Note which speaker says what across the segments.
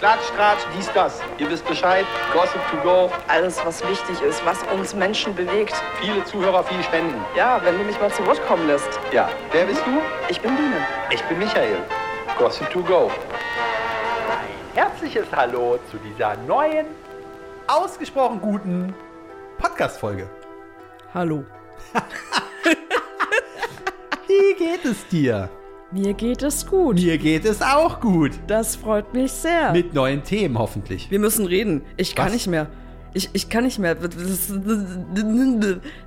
Speaker 1: Klatsch, Tratsch, dies, das. Ihr wisst Bescheid. Gossip to go.
Speaker 2: Alles, was wichtig ist, was uns Menschen bewegt.
Speaker 1: Viele Zuhörer, viel Spenden.
Speaker 2: Ja, wenn du mich mal zu Wort kommen lässt.
Speaker 1: Ja, wer bist du?
Speaker 2: Ich bin Biene.
Speaker 1: Ich bin Michael. Gossip to go.
Speaker 3: Herzliches Hallo zu dieser neuen, ausgesprochen guten Podcast-Folge.
Speaker 2: Hallo.
Speaker 3: Wie geht es dir?
Speaker 2: Mir geht es gut.
Speaker 3: Mir geht es auch gut.
Speaker 2: Das freut mich sehr.
Speaker 3: Mit neuen Themen hoffentlich.
Speaker 2: Wir müssen reden. Ich kann
Speaker 3: Was?
Speaker 2: nicht mehr. Ich, ich kann nicht mehr.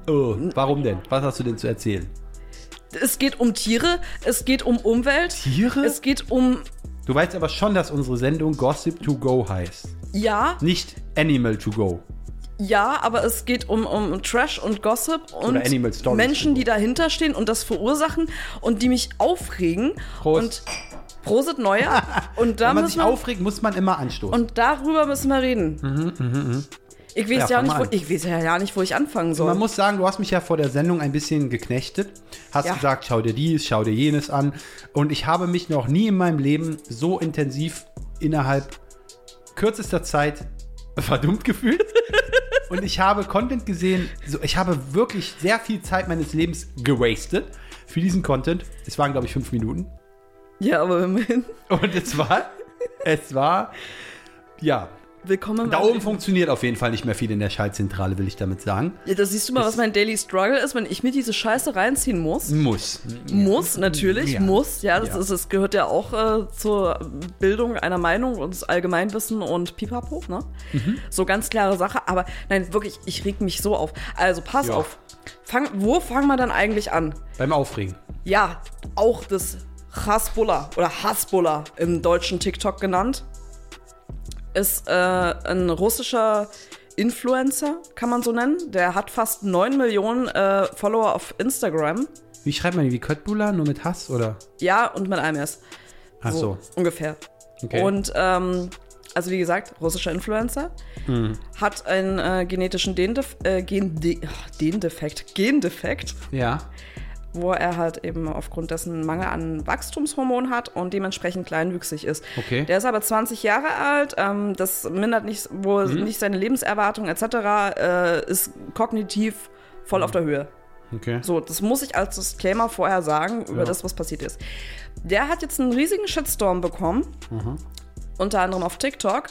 Speaker 3: Oh, warum denn? Was hast du denn zu erzählen?
Speaker 2: Es geht um Tiere, es geht um Umwelt.
Speaker 3: Tiere?
Speaker 2: Es geht um.
Speaker 3: Du weißt aber schon, dass unsere Sendung Gossip to go heißt.
Speaker 2: Ja,
Speaker 3: Nicht Animal to go.
Speaker 2: Ja, aber es geht um, um Trash und Gossip und. Menschen, die dahinter stehen und das verursachen und die mich aufregen.
Speaker 3: Prost.
Speaker 2: Und Prosit Neuer. und da
Speaker 3: Wenn man sich
Speaker 2: wir,
Speaker 3: aufregt, muss man immer anstoßen.
Speaker 2: Und darüber müssen wir reden. Ich weiß
Speaker 3: Ja,
Speaker 2: ja, nicht, wo, ich weiß ja ja nicht, wo ich anfangen soll.
Speaker 3: Man muss sagen, du hast mich ja vor der Sendung ein bisschen geknechtet. Hast
Speaker 2: Ja.
Speaker 3: gesagt, schau dir dies, schau dir jenes an. Und ich habe mich noch nie in meinem Leben so intensiv innerhalb kürzester Zeit verdummt gefühlt. Und ich habe Content gesehen, so, ich habe wirklich sehr viel Zeit meines Lebens gewastet für diesen Content. Es waren, glaube ich, fünf Minuten.
Speaker 2: ja, aber immerhin.
Speaker 3: Und es war, es war, ja,
Speaker 2: Willkommen
Speaker 3: da oben funktioniert auf jeden Fall nicht mehr viel in der Schaltzentrale, will ich damit sagen.
Speaker 2: Ja, da siehst du mal, was mein Daily Struggle ist, wenn ich mir diese Scheiße reinziehen muss.
Speaker 3: Muss.
Speaker 2: Muss, natürlich,
Speaker 3: Ja.
Speaker 2: muss. Ja, das,
Speaker 3: Ja.
Speaker 2: Ist, das gehört ja auch äh, zur Bildung einer Meinung und das Allgemeinwissen und Pipapo, ne?
Speaker 3: Mhm.
Speaker 2: So ganz klare Sache. Aber nein, wirklich, ich reg mich so auf. Also pass
Speaker 3: Ja.
Speaker 2: auf. Fang, wo fangen wir dann eigentlich an?
Speaker 3: Beim Aufregen.
Speaker 2: Ja, auch das Hasbullah oder Hasbullah im deutschen TikTok genannt, ist äh, ein russischer Influencer, kann man so nennen. Der hat fast 9 Millionen äh, Follower auf Instagram.
Speaker 3: Wie schreibt man die? Wie Köttbullar? Nur mit Hass oder?
Speaker 2: Ja, und mit einem S.
Speaker 3: Ach so.
Speaker 2: ungefähr.
Speaker 3: Okay.
Speaker 2: Und ähm, also wie gesagt, russischer Influencer,
Speaker 3: Hm.
Speaker 2: hat einen äh, genetischen Gendef äh, ach, Gendefekt, Gendefekt,
Speaker 3: Ja.
Speaker 2: Wo er halt eben aufgrund dessen Mangel an Wachstumshormon hat und dementsprechend kleinwüchsig ist.
Speaker 3: Okay.
Speaker 2: Der ist aber 20 Jahre alt, ähm, das mindert nicht, wohl
Speaker 3: Mhm.
Speaker 2: nicht seine Lebenserwartung etc., äh, ist kognitiv voll
Speaker 3: Mhm.
Speaker 2: auf der Höhe.
Speaker 3: Okay.
Speaker 2: So, das muss ich als Disclaimer vorher sagen über
Speaker 3: Ja.
Speaker 2: das, was passiert ist. Der hat jetzt einen riesigen Shitstorm bekommen, unter anderem auf TikTok,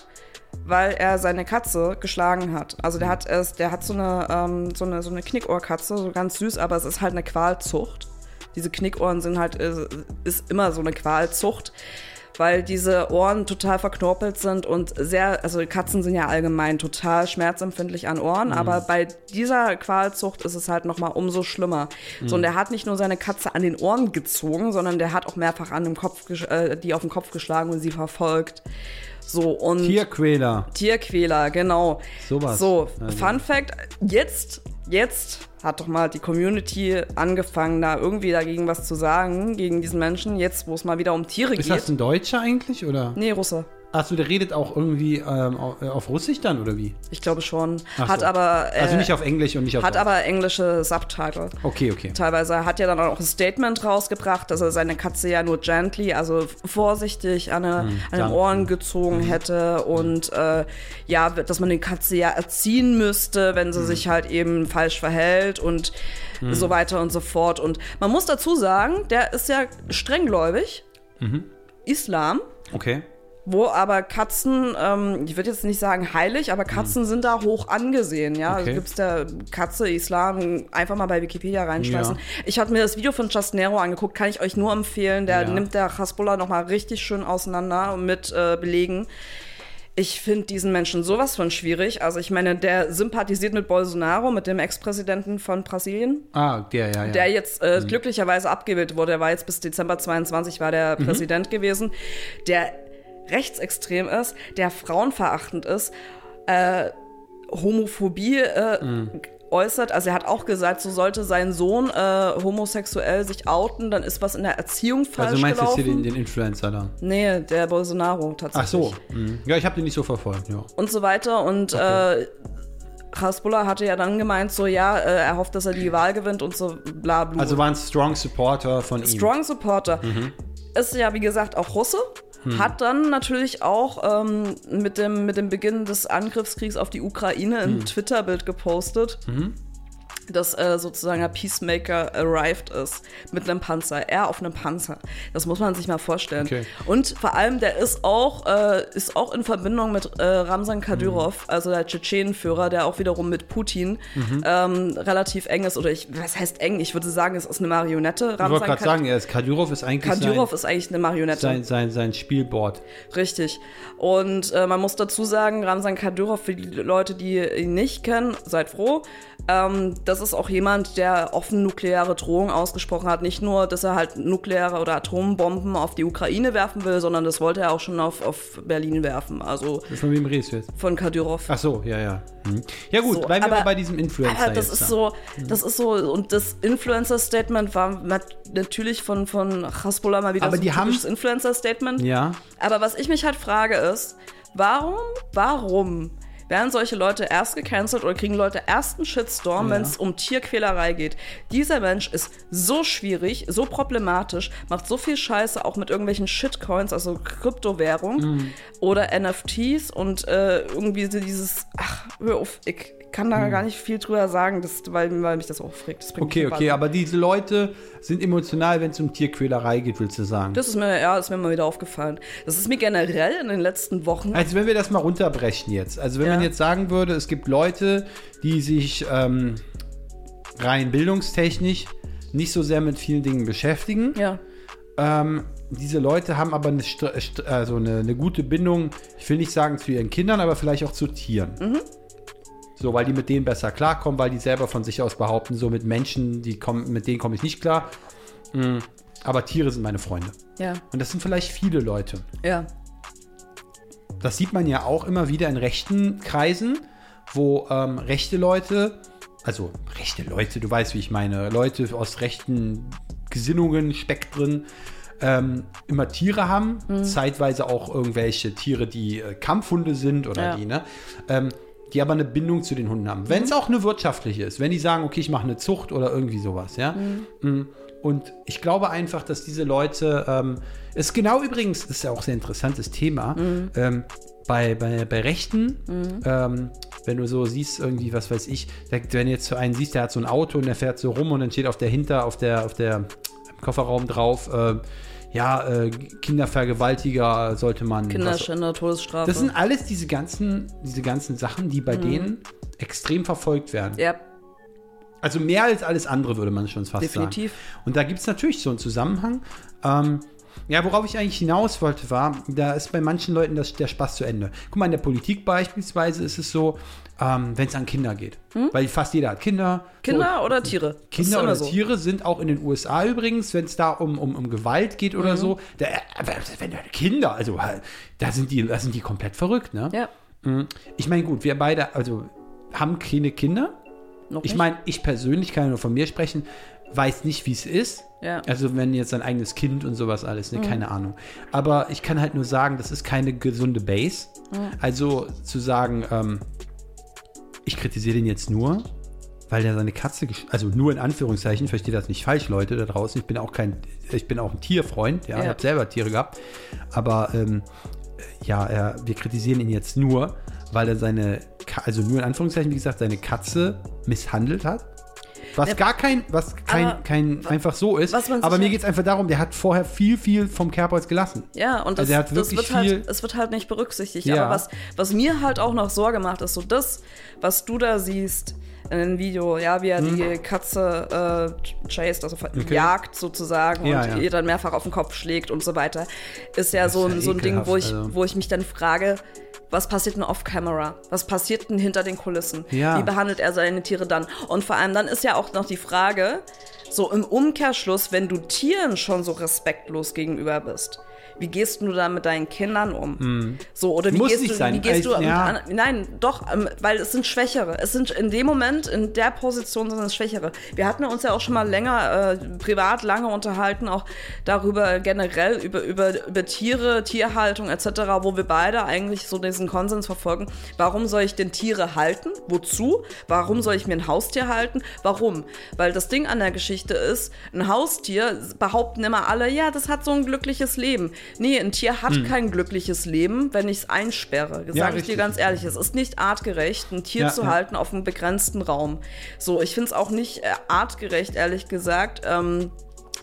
Speaker 2: weil er seine Katze geschlagen hat. Also der hat es, der hat so eine, ähm, so eine, so eine Knickohrkatze, so ganz süß, aber es ist halt eine Qualzucht. Diese Knickohren sind halt, äh, ist immer so eine Qualzucht. Weil diese Ohren total verknorpelt sind und sehr, also Katzen sind ja allgemein total schmerzempfindlich an Ohren, aber bei dieser Qualzucht ist es halt nochmal umso schlimmer. So, und er hat nicht nur seine Katze an den Ohren gezogen, sondern der hat auch mehrfach an dem Kopf, äh, die auf den Kopf geschlagen und sie verfolgt. So, und.
Speaker 3: Tierquäler.
Speaker 2: Tierquäler, genau.
Speaker 3: Sowas.
Speaker 2: So,
Speaker 3: Also.
Speaker 2: Fun Fact, jetzt, jetzt hat doch mal die Community angefangen, da irgendwie dagegen was zu sagen, gegen diesen Menschen, jetzt, wo es mal wieder um Tiere
Speaker 3: Ist
Speaker 2: geht.
Speaker 3: das ein Deutscher eigentlich? Oder?
Speaker 2: nee, Russe.
Speaker 3: Achso, der redet auch irgendwie ähm, auf, äh, auf Russisch dann, oder wie?
Speaker 2: Ich glaube schon.
Speaker 3: Ach
Speaker 2: hat
Speaker 3: so.
Speaker 2: aber. Äh,
Speaker 3: also nicht auf Englisch und nicht auf
Speaker 2: Hat
Speaker 3: Deutsch.
Speaker 2: aber englische Subtitle.
Speaker 3: Okay, okay.
Speaker 2: Teilweise Er hat ja dann auch ein Statement rausgebracht, dass er seine Katze ja nur gently, also vorsichtig an, eine, an den. Ohren gezogen hätte und äh, ja, dass man die Katze ja erziehen müsste, wenn sie sich halt eben falsch verhält und so weiter und so fort. Und man muss dazu sagen, der ist ja strenggläubig, Islam.
Speaker 3: Okay.
Speaker 2: Wo aber Katzen, ähm, ich würde jetzt nicht sagen heilig, aber Katzen sind da hoch angesehen, ja. Also
Speaker 3: Okay.
Speaker 2: gibt's da Katze, Islam, einfach mal bei Wikipedia reinschmeißen.
Speaker 3: Ja.
Speaker 2: Ich habe mir das Video von Just Nero angeguckt, kann ich euch nur empfehlen. Der
Speaker 3: Ja.
Speaker 2: nimmt der Hasbullah nochmal richtig schön auseinander mit äh, Belegen. Ich finde diesen Menschen sowas von schwierig. Also ich meine, der sympathisiert mit Bolsonaro, mit dem Ex-Präsidenten von Brasilien
Speaker 3: Ah, der, ja, ja.
Speaker 2: der jetzt äh, glücklicherweise abgewählt wurde. Der war jetzt bis Dezember 22 war der Präsident gewesen, der rechtsextrem ist, der frauenverachtend ist, äh, Homophobie äh, äußert. Also er hat auch gesagt, so sollte sein Sohn äh, homosexuell sich outen, dann ist was in der Erziehung falsch
Speaker 3: also du meinst jetzt
Speaker 2: gelaufen.
Speaker 3: hier den, den Influencer da?
Speaker 2: nee, der Bolsonaro tatsächlich.
Speaker 3: Ach so. Mhm. Ja, ich habe den nicht so verfolgt, ja.
Speaker 2: und so weiter. Und äh, Hasbullah hatte ja dann gemeint, so ja, äh, er hofft, dass er die Wahl gewinnt und so bla bla.
Speaker 3: Also war ein Strong Supporter von ihm.
Speaker 2: Strong Supporter.
Speaker 3: Mhm.
Speaker 2: Ist ja, wie gesagt, auch Russe. Hat dann natürlich auch ähm, mit, dem, mit dem Beginn des Angriffskriegs auf die Ukraine ein Twitter-Bild gepostet. Dass äh, sozusagen ein Peacemaker arrived ist mit einem Panzer. Er auf einem Panzer. Das muss man sich mal vorstellen.
Speaker 3: Okay.
Speaker 2: Und vor allem, der ist auch, äh, ist auch in Verbindung mit äh, Ramsan Kadyrov, also der Tschetschenenführer, der auch wiederum mit Putin ähm, relativ eng ist. Oder ich, was heißt eng? Ich würde sagen, es ist eine Marionette.
Speaker 3: Ich wollte gerade sagen, er ist Kadyrov ist eigentlich
Speaker 2: Kadyrov
Speaker 3: sein,
Speaker 2: ist eigentlich eine Marionette.
Speaker 3: sein, sein, sein Spielboard.
Speaker 2: Richtig. Und äh, man muss dazu sagen, Ramsan Kadyrov, für die Leute, die ihn nicht kennen, seid froh. Ähm, das ist auch jemand, der offen nukleare Drohungen ausgesprochen hat. Nicht nur, dass er halt nukleare oder Atombomben auf die Ukraine werfen will, sondern das wollte er auch schon auf, auf Berlin werfen. Also
Speaker 3: Von wem redest du jetzt?
Speaker 2: von Kadyrov.
Speaker 3: Ach so, ja, ja. Hm. Ja gut,
Speaker 2: So,
Speaker 3: bleiben wir
Speaker 2: aber-
Speaker 3: mal bei diesem Influencer
Speaker 2: Aber das ist
Speaker 3: da.
Speaker 2: so, das ist so, und das Influencer-Statement war nat- natürlich von, von Hasbullah mal wieder
Speaker 3: Aber
Speaker 2: so
Speaker 3: die
Speaker 2: ein Influencer-Statement.
Speaker 3: Ja,
Speaker 2: Aber was ich mich halt frage ist, warum, warum werden solche Leute erst gecancelt oder kriegen Leute erst einen Shitstorm,
Speaker 3: Ja.
Speaker 2: wenn es um Tierquälerei geht? Dieser Mensch ist so schwierig, so problematisch, macht so viel Scheiße auch mit irgendwelchen Shitcoins, also Kryptowährungen
Speaker 3: Mhm.
Speaker 2: oder NFTs und äh, irgendwie dieses, ach, hör auf, ich kann da gar nicht viel drüber sagen, das, weil, weil mich das bringt
Speaker 3: Mhm. okay, okay, aber diese Leute sind emotional, wenn es um Tierquälerei geht, willst du sagen?
Speaker 2: Das ist mir, ja, ist mir mal wieder aufgefallen. Das ist mir generell in den letzten Wochen
Speaker 3: Also wenn wir das mal runterbrechen jetzt. Also wenn
Speaker 2: Ja.
Speaker 3: man jetzt sagen würde, es gibt Leute, die sich ähm, rein bildungstechnisch nicht so sehr mit vielen Dingen beschäftigen.
Speaker 2: ja.
Speaker 3: Ähm, diese Leute haben aber eine, also eine, eine gute Bindung, ich will nicht sagen zu ihren Kindern, aber vielleicht auch zu Tieren.
Speaker 2: Mhm.
Speaker 3: So, weil die mit denen besser klarkommen, weil die selber von sich aus behaupten, so mit Menschen, die kommen, mit denen komme ich nicht klar. Mm, Aber Tiere sind meine Freunde.
Speaker 2: Ja,
Speaker 3: Und das sind vielleicht viele Leute.
Speaker 2: ja.
Speaker 3: Das sieht man ja auch immer wieder in rechten Kreisen, wo ähm, rechte Leute, also rechte Leute, du weißt, wie ich meine, Leute aus rechten Gesinnungen, Spektren, ähm, immer Tiere haben,
Speaker 2: Mhm.
Speaker 3: zeitweise auch irgendwelche Tiere, die äh, Kampfhunde sind oder
Speaker 2: Ja.
Speaker 3: die, ne? Ähm, die aber eine Bindung zu den Hunden haben. Wenn
Speaker 2: Mhm.
Speaker 3: es auch eine wirtschaftliche ist, wenn die sagen, okay, ich mache eine Zucht oder irgendwie sowas, ja. Mm. Und ich glaube einfach, dass diese Leute, ähm, ist genau übrigens, das ist ja auch ein sehr interessantes Thema, ähm, bei, bei, bei Rechten, ähm, wenn du so siehst, irgendwie, was weiß ich, wenn du jetzt so einen siehst, der hat so ein Auto und der fährt so rum und dann steht auf der Hinter, auf der, auf der im Kofferraum drauf, äh, ja, äh, Kindervergewaltiger sollte man.
Speaker 2: Kinderschänder, Todesstrafe.
Speaker 3: das sind alles diese ganzen, diese ganzen Sachen, die bei denen extrem verfolgt werden.
Speaker 2: ja,
Speaker 3: Also mehr als alles andere, würde man schon fast
Speaker 2: Definitiv.
Speaker 3: sagen. Und da gibt es natürlich so einen Zusammenhang. Ähm, ja, worauf ich eigentlich hinaus wollte, war, da ist bei manchen Leuten das, der Spaß zu Ende. Guck mal, in der Politik beispielsweise ist es so, ähm, wenn es an Kinder geht. Weil fast jeder hat Kinder.
Speaker 2: Kinder
Speaker 3: So,
Speaker 2: oder Tiere?
Speaker 3: Kinder oder
Speaker 2: so.
Speaker 3: Tiere sind auch in den USA übrigens, wenn es da um, um, um Gewalt geht
Speaker 2: Mhm.
Speaker 3: oder so. Da, aber wenn Kinder, also da sind die, da sind die komplett verrückt, ne?
Speaker 2: Ja,
Speaker 3: Mhm. Ich meine, gut, wir beide, also haben keine Kinder.
Speaker 2: noch
Speaker 3: Ich meine, ich persönlich kann ja nur von mir sprechen, weiß nicht, wie es ist.
Speaker 2: Ja.
Speaker 3: Also wenn jetzt ein eigenes Kind und sowas alles, ne, keine Ahnung. Aber ich kann halt nur sagen, das ist keine gesunde Base. Also zu sagen, ähm, ich kritisiere den jetzt nur, weil der seine Katze, also nur in Anführungszeichen, versteht das nicht falsch, Leute da draußen. Ich bin auch kein, ich bin auch ein Tierfreund, ja,
Speaker 2: Ja.
Speaker 3: ich habe selber Tiere gehabt. Aber ähm, ja, er, wir kritisieren ihn jetzt nur, weil er seine, also nur in Anführungszeichen, wie gesagt, seine Katze misshandelt hat. Was
Speaker 2: Ja,
Speaker 3: gar kein, was kein,
Speaker 2: aber
Speaker 3: kein einfach so ist. Aber mir geht es einfach darum, der hat vorher viel, viel vom Kerbholz gelassen.
Speaker 2: Ja, und das,
Speaker 3: Also er hat
Speaker 2: das
Speaker 3: wirklich
Speaker 2: wird
Speaker 3: viel-
Speaker 2: halt, es wird halt nicht berücksichtigt.
Speaker 3: Ja.
Speaker 2: Aber was, was mir halt auch noch Sorge macht, ist so das, was du da siehst in dem Video, ja, wie er
Speaker 3: Hm.
Speaker 2: die Katze äh, chased, also jagt sozusagen
Speaker 3: Ja,
Speaker 2: und
Speaker 3: ja.
Speaker 2: ihr dann mehrfach auf den Kopf schlägt und so weiter, ist ja
Speaker 3: Das
Speaker 2: so,
Speaker 3: ist
Speaker 2: ein so ein Ding, wo ich,
Speaker 3: also.
Speaker 2: wo ich mich dann frage, was passiert denn off-camera? Was passiert denn hinter den Kulissen?
Speaker 3: Ja.
Speaker 2: Wie behandelt er seine Tiere dann? Und vor allem dann ist ja auch noch die Frage, so im Umkehrschluss, wenn du Tieren schon so respektlos gegenüber bist, wie gehst du da mit deinen Kindern um? So, oder wie
Speaker 3: Muss
Speaker 2: gehst
Speaker 3: nicht
Speaker 2: du,
Speaker 3: sein.
Speaker 2: wie gehst du
Speaker 3: Also,
Speaker 2: mit
Speaker 3: ja.
Speaker 2: an, Nein, doch, ähm, weil es sind Schwächere. Es sind in dem Moment, in der Position sind es Schwächere. Wir hatten uns ja auch schon mal länger, äh, privat lange unterhalten, auch darüber generell, über, über, über Tiere, Tierhaltung etc., wo wir beide eigentlich so diesen Konsens verfolgen. Warum soll ich denn Tiere halten? Wozu? Warum soll ich mir ein Haustier halten? Warum? Weil das Ding an der Geschichte ist, ein Haustier behaupten immer alle, ja, das hat so ein glückliches Leben. Nee, ein Tier hat kein glückliches Leben, wenn ich es einsperre. Sage ich dir ganz ehrlich, es ist nicht artgerecht, ein Tier
Speaker 3: Ja,
Speaker 2: zu
Speaker 3: ja.
Speaker 2: halten auf einem begrenzten Raum. So, ich finde es auch nicht äh, artgerecht, ehrlich gesagt. Ähm,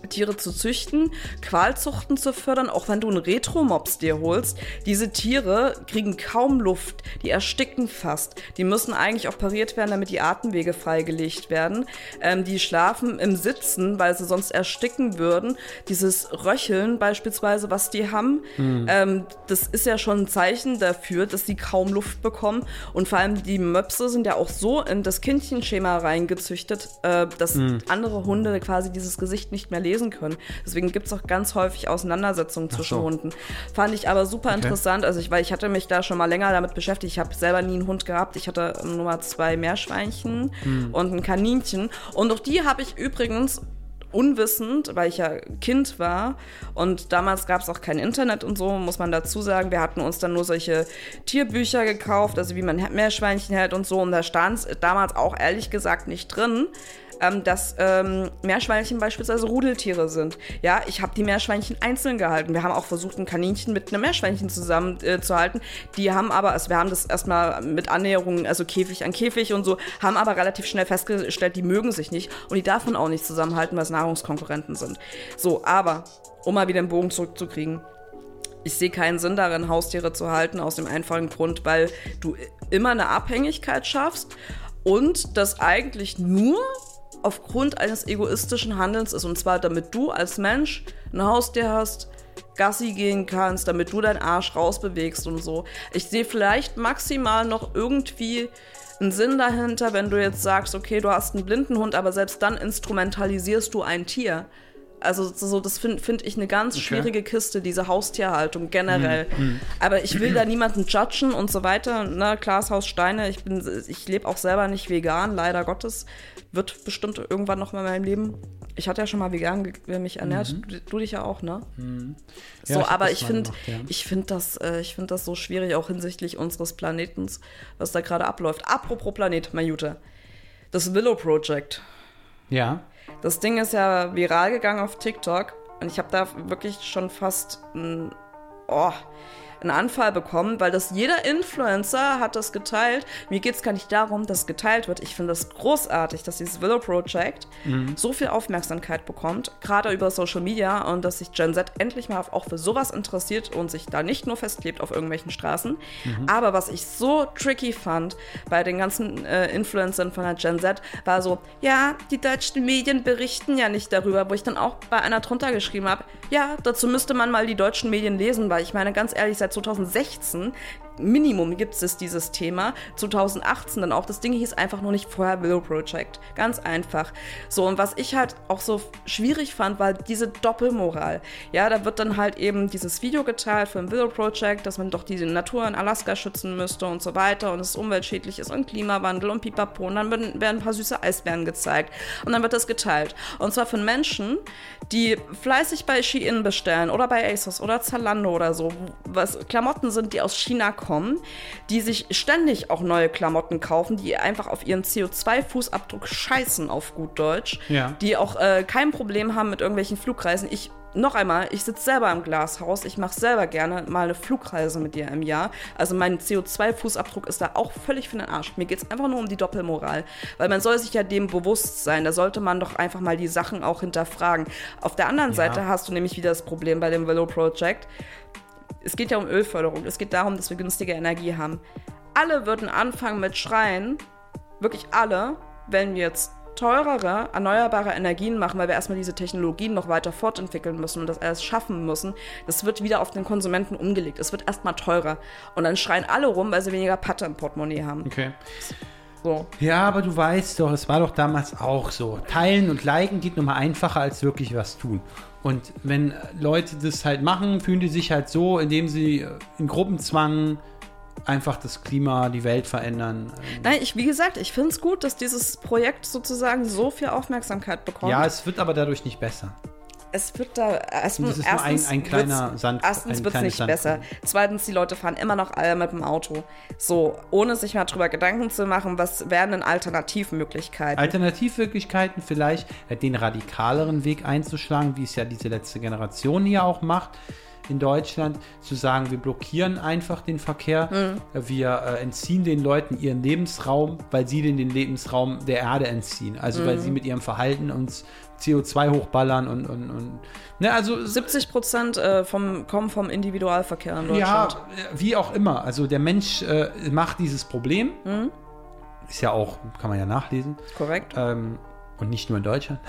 Speaker 2: Tiere zu züchten, Qualzuchten zu fördern, auch wenn du einen Retro-Mops dir holst. Diese Tiere kriegen kaum Luft, die ersticken fast. Die müssen eigentlich operiert werden, damit die Atemwege freigelegt werden. Ähm, die schlafen im Sitzen, weil sie sonst ersticken würden. Dieses Röcheln beispielsweise, was die haben, ähm, das ist ja schon ein Zeichen dafür, dass sie kaum Luft bekommen. Und vor allem die Möpse sind ja auch so in das Kindchenschema reingezüchtet, äh, dass andere Hunde quasi dieses Gesicht nicht mehr lesen können. Deswegen gibt es auch ganz häufig Auseinandersetzungen zwischen
Speaker 3: so.
Speaker 2: Hunden. Fand ich aber super interessant. Also ich, weil ich hatte mich da schon mal länger damit beschäftigt. Ich habe selber nie einen Hund gehabt. Ich hatte nur mal zwei Meerschweinchen und ein Kaninchen. Und auch die habe ich übrigens unwissend, weil ich ja Kind war und damals gab es auch kein Internet und so, muss man dazu sagen. Wir hatten uns dann nur solche Tierbücher gekauft, also wie man Meerschweinchen hält und so und da stand es damals auch ehrlich gesagt nicht drin, ähm, dass ähm, Meerschweinchen beispielsweise Rudeltiere sind. Ja, ich habe die Meerschweinchen einzeln gehalten. Wir haben auch versucht, ein Kaninchen mit einem Meerschweinchen zusammen äh, zu halten. Die haben aber, also wir haben das erstmal mit Annäherung, also Käfig an Käfig und so, haben aber relativ schnell festgestellt, die mögen sich nicht und die darf man auch nicht zusammenhalten, weil es Nahrungskonkurrenten sind. So, aber um mal wieder den Bogen zurückzukriegen. Ich sehe keinen Sinn darin, Haustiere zu halten, aus dem einfachen Grund, weil du immer eine Abhängigkeit schaffst und das eigentlich nur aufgrund eines egoistischen Handelns ist. Und zwar, damit du als Mensch ein Haustier hast, Gassi gehen kannst, damit du deinen Arsch rausbewegst und so. Ich sehe vielleicht maximal noch irgendwie einen Sinn dahinter, wenn du jetzt sagst, okay, du hast einen blinden Hund, aber selbst dann instrumentalisierst du ein Tier. Also so, das finde find ich eine ganz schwierige Kiste, diese Haustierhaltung generell. Aber ich will da niemanden judgen und so weiter. Ne, Klaas Haus Steine, ich bin, ich lebe auch selber nicht vegan, leider Gottes. Wird bestimmt irgendwann noch mal in meinem Leben. Ich hatte ja schon mal vegan ge- mich ernährt. Du, du dich ja auch, ne?
Speaker 3: Ja,
Speaker 2: So,
Speaker 3: ich
Speaker 2: aber ich finde,
Speaker 3: ja.
Speaker 2: ich finde das, äh, ich finde das so schwierig, auch hinsichtlich unseres Planetens, was da gerade abläuft. Apropos Planet, Majute. Das Willow Project.
Speaker 3: Ja.
Speaker 2: Das Ding ist ja viral gegangen auf TikTok und ich habe da wirklich schon fast einen, oh, einen Anfall bekommen, weil das jeder Influencer hat das geteilt. Mir geht es gar nicht darum, dass geteilt wird. Ich finde das großartig, dass dieses Willow Project so viel Aufmerksamkeit bekommt, gerade über Social Media und dass sich Gen Z endlich mal auch für sowas interessiert und sich da nicht nur festklebt auf irgendwelchen Straßen. Aber was ich so tricky fand bei den ganzen äh, Influencern von der Gen Z, war so, ja, die deutschen Medien berichten ja nicht darüber, wo ich dann auch bei einer drunter geschrieben habe, ja, dazu müsste man mal die deutschen Medien lesen, weil ich meine, ganz ehrlich, seit 2016 Minimum gibt es dieses Thema. 2018 dann auch. Das Ding hieß einfach nur nicht vorher Willow Project. Ganz einfach. So, und was ich halt auch so schwierig fand, war diese Doppelmoral. Ja, da wird dann halt eben dieses Video geteilt für ein Willow Project, dass man doch die Natur in Alaska schützen müsste und so weiter und es umweltschädlich ist und Klimawandel und pipapo. Und dann werden, werden ein paar süße Eisbären gezeigt. Und dann wird das geteilt. Und zwar von Menschen, die fleißig bei Shein bestellen oder bei ASOS oder Zalando oder so, was Klamotten sind, die aus China kommen, die sich ständig auch neue Klamotten kaufen, die einfach auf ihren CO2-Fußabdruck scheißen, auf gut Deutsch,
Speaker 3: Ja.
Speaker 2: die auch äh, kein Problem haben mit irgendwelchen Flugreisen. Ich noch einmal, ich sitze selber im Glashaus, ich mache selber gerne mal eine Flugreise mit dir im Jahr. Also mein CO2-Fußabdruck ist da auch völlig für den Arsch. Mir geht es einfach nur um die Doppelmoral. Weil man soll sich ja dem bewusst sein. Da sollte man doch einfach mal die Sachen auch hinterfragen. Auf der anderen Seite hast du nämlich wieder das Problem bei dem Willow Project. Es geht ja um Ölförderung. Es geht darum, dass wir günstige Energie haben. Alle würden anfangen mit Schreien, wirklich alle, wenn wir jetzt teurere, erneuerbare Energien machen, weil wir erstmal diese Technologien noch weiter fortentwickeln müssen und das alles schaffen müssen, das wird wieder auf den Konsumenten umgelegt. Es wird erstmal teurer. Und dann schreien alle rum, weil sie weniger Patte im Portemonnaie haben.
Speaker 3: Okay.
Speaker 2: So.
Speaker 3: Ja, aber du weißt doch, es war doch damals auch so. Teilen und liken geht nochmal einfacher als wirklich was tun. Und wenn Leute das halt machen, fühlen die sich halt so, indem sie in Gruppenzwang einfach das Klima, die Welt verändern.
Speaker 2: Nein, ich, wie gesagt, ich finde es gut, dass dieses Projekt sozusagen so viel Aufmerksamkeit bekommt.
Speaker 3: Ja, es wird aber dadurch nicht besser.
Speaker 2: Es wird da erstens,
Speaker 3: Das ist nur ein-
Speaker 2: erstens
Speaker 3: ein kleiner Sand-
Speaker 2: erstens wird es nicht
Speaker 3: Sandkorn.
Speaker 2: besser. Zweitens, die Leute fahren immer noch alle mit dem Auto. So, ohne sich mal drüber Gedanken zu machen, was wären denn Alternativmöglichkeiten?
Speaker 3: Alternativmöglichkeiten vielleicht, äh, den radikaleren Weg einzuschlagen, wie es ja diese letzte Generation hier auch macht. in Deutschland zu sagen, wir blockieren einfach den Verkehr,
Speaker 2: Mhm.
Speaker 3: wir äh, entziehen den Leuten ihren Lebensraum, weil sie den, den Lebensraum der Erde entziehen. Also
Speaker 2: Mhm.
Speaker 3: weil sie mit ihrem Verhalten uns CO2 hochballern und, und, und ne, also
Speaker 2: 70 Prozent äh, vom, kommen vom Individualverkehr in
Speaker 3: ja,
Speaker 2: Deutschland.
Speaker 3: äh, wie auch immer. Also der Mensch äh, macht dieses Problem.
Speaker 2: Mhm.
Speaker 3: Ist ja auch, kann man ja nachlesen.
Speaker 2: Korrekt.
Speaker 3: Ähm, und nicht nur in Deutschland.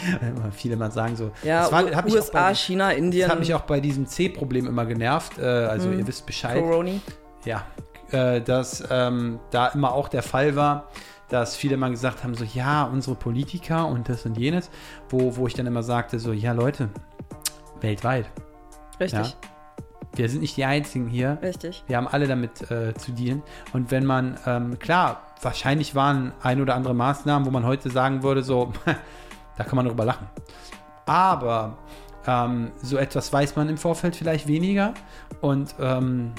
Speaker 3: Viele mal sagen so.
Speaker 2: Ja,
Speaker 3: war-
Speaker 2: USA,
Speaker 3: bei,
Speaker 2: China, Indien,
Speaker 3: Das hat mich auch bei diesem C-Problem immer genervt. Äh, also ihr wisst Bescheid.
Speaker 2: Coroni.
Speaker 3: Ja, äh, dass ähm, da immer auch der Fall war, dass viele mal gesagt haben, so ja, unsere Politiker und das und jenes, wo, wo ich dann immer sagte, so ja Leute, weltweit,
Speaker 2: Richtig,
Speaker 3: Ja. wir sind nicht die Einzigen hier.
Speaker 2: richtig.
Speaker 3: Wir haben alle damit äh, zu dealen. Und wenn man, ähm, klar, wahrscheinlich waren ein oder andere Maßnahmen, wo man heute sagen würde, so, da kann man drüber lachen. Aber ähm, so etwas weiß man im Vorfeld vielleicht weniger. Und ähm,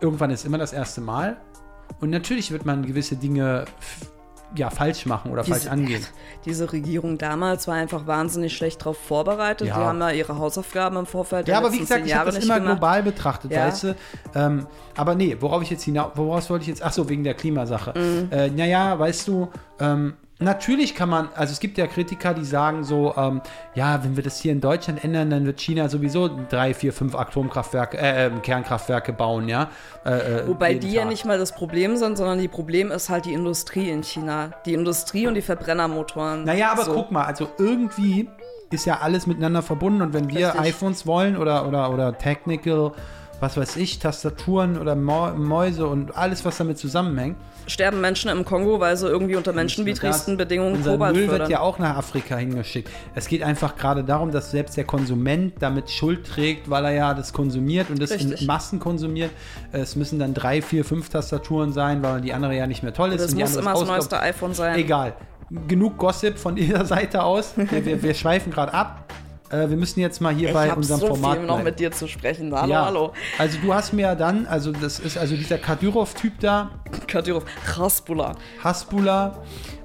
Speaker 3: irgendwann ist immer das erste Mal. Und natürlich wird man gewisse Dinge ja, falsch machen oder falsch angehen.
Speaker 2: Diese Regierung damals war einfach wahnsinnig schlecht darauf vorbereitet.
Speaker 3: Ja.
Speaker 2: Die haben da ihre Hausaufgaben im Vorfeld
Speaker 3: Ja, aber wie gesagt, ich habe das immer
Speaker 2: gemacht.
Speaker 3: global betrachtet,
Speaker 2: Ja.
Speaker 3: weißt du? Ähm, aber nee, worauf ich jetzt hinaus, woraus wollte ich jetzt, ach so, wegen der Klimasache.
Speaker 2: Mhm.
Speaker 3: Äh, naja, weißt du, ähm, natürlich kann man, also es gibt ja Kritiker, die sagen so, ähm, ja, wenn wir das hier in Deutschland ändern, dann wird China sowieso drei, vier, fünf Atomkraftwerke, äh, ähm, Kernkraftwerke bauen, ja? Äh, äh,
Speaker 2: Wobei die ja
Speaker 3: Tag.
Speaker 2: nicht mal das Problem sind, sondern die Problem ist halt die Industrie in China. Die Industrie und die Verbrennermotoren.
Speaker 3: Naja, aber
Speaker 2: so.
Speaker 3: guck mal, also irgendwie ist ja alles miteinander verbunden und wenn wir
Speaker 2: Richtig.
Speaker 3: iPhones wollen oder, oder, oder Technical, was weiß ich, Tastaturen oder Mäuse und alles, was damit zusammenhängt,
Speaker 2: Sterben Menschen im Kongo, weil sie irgendwie unter menschenwidrigsten Bedingungen
Speaker 3: Unser
Speaker 2: Kobalt
Speaker 3: Müll wird
Speaker 2: fördern.
Speaker 3: ja auch nach Afrika hingeschickt. Es geht einfach gerade darum, dass selbst der Konsument damit Schuld trägt, weil er ja das konsumiert und das
Speaker 2: Richtig.
Speaker 3: in Massen konsumiert. Es müssen dann drei, vier, fünf Tastaturen sein, weil die andere ja nicht mehr toll ist.
Speaker 2: das
Speaker 3: die
Speaker 2: muss immer das neueste iPhone sein.
Speaker 3: Egal. Genug Gossip von dieser Seite aus. Wir, wir, wir schweifen gerade ab. Äh, wir müssen jetzt mal hier
Speaker 2: Ich
Speaker 3: bei
Speaker 2: habe
Speaker 3: unserem
Speaker 2: so
Speaker 3: Format
Speaker 2: viel noch
Speaker 3: bleiben.
Speaker 2: mit dir zu sprechen. Hallo,
Speaker 3: ja.
Speaker 2: hallo.
Speaker 3: Also du hast mir dann, also das ist also dieser Kadyrov-Typ da,
Speaker 2: Kadyrov, Raspula.
Speaker 3: Hasbula,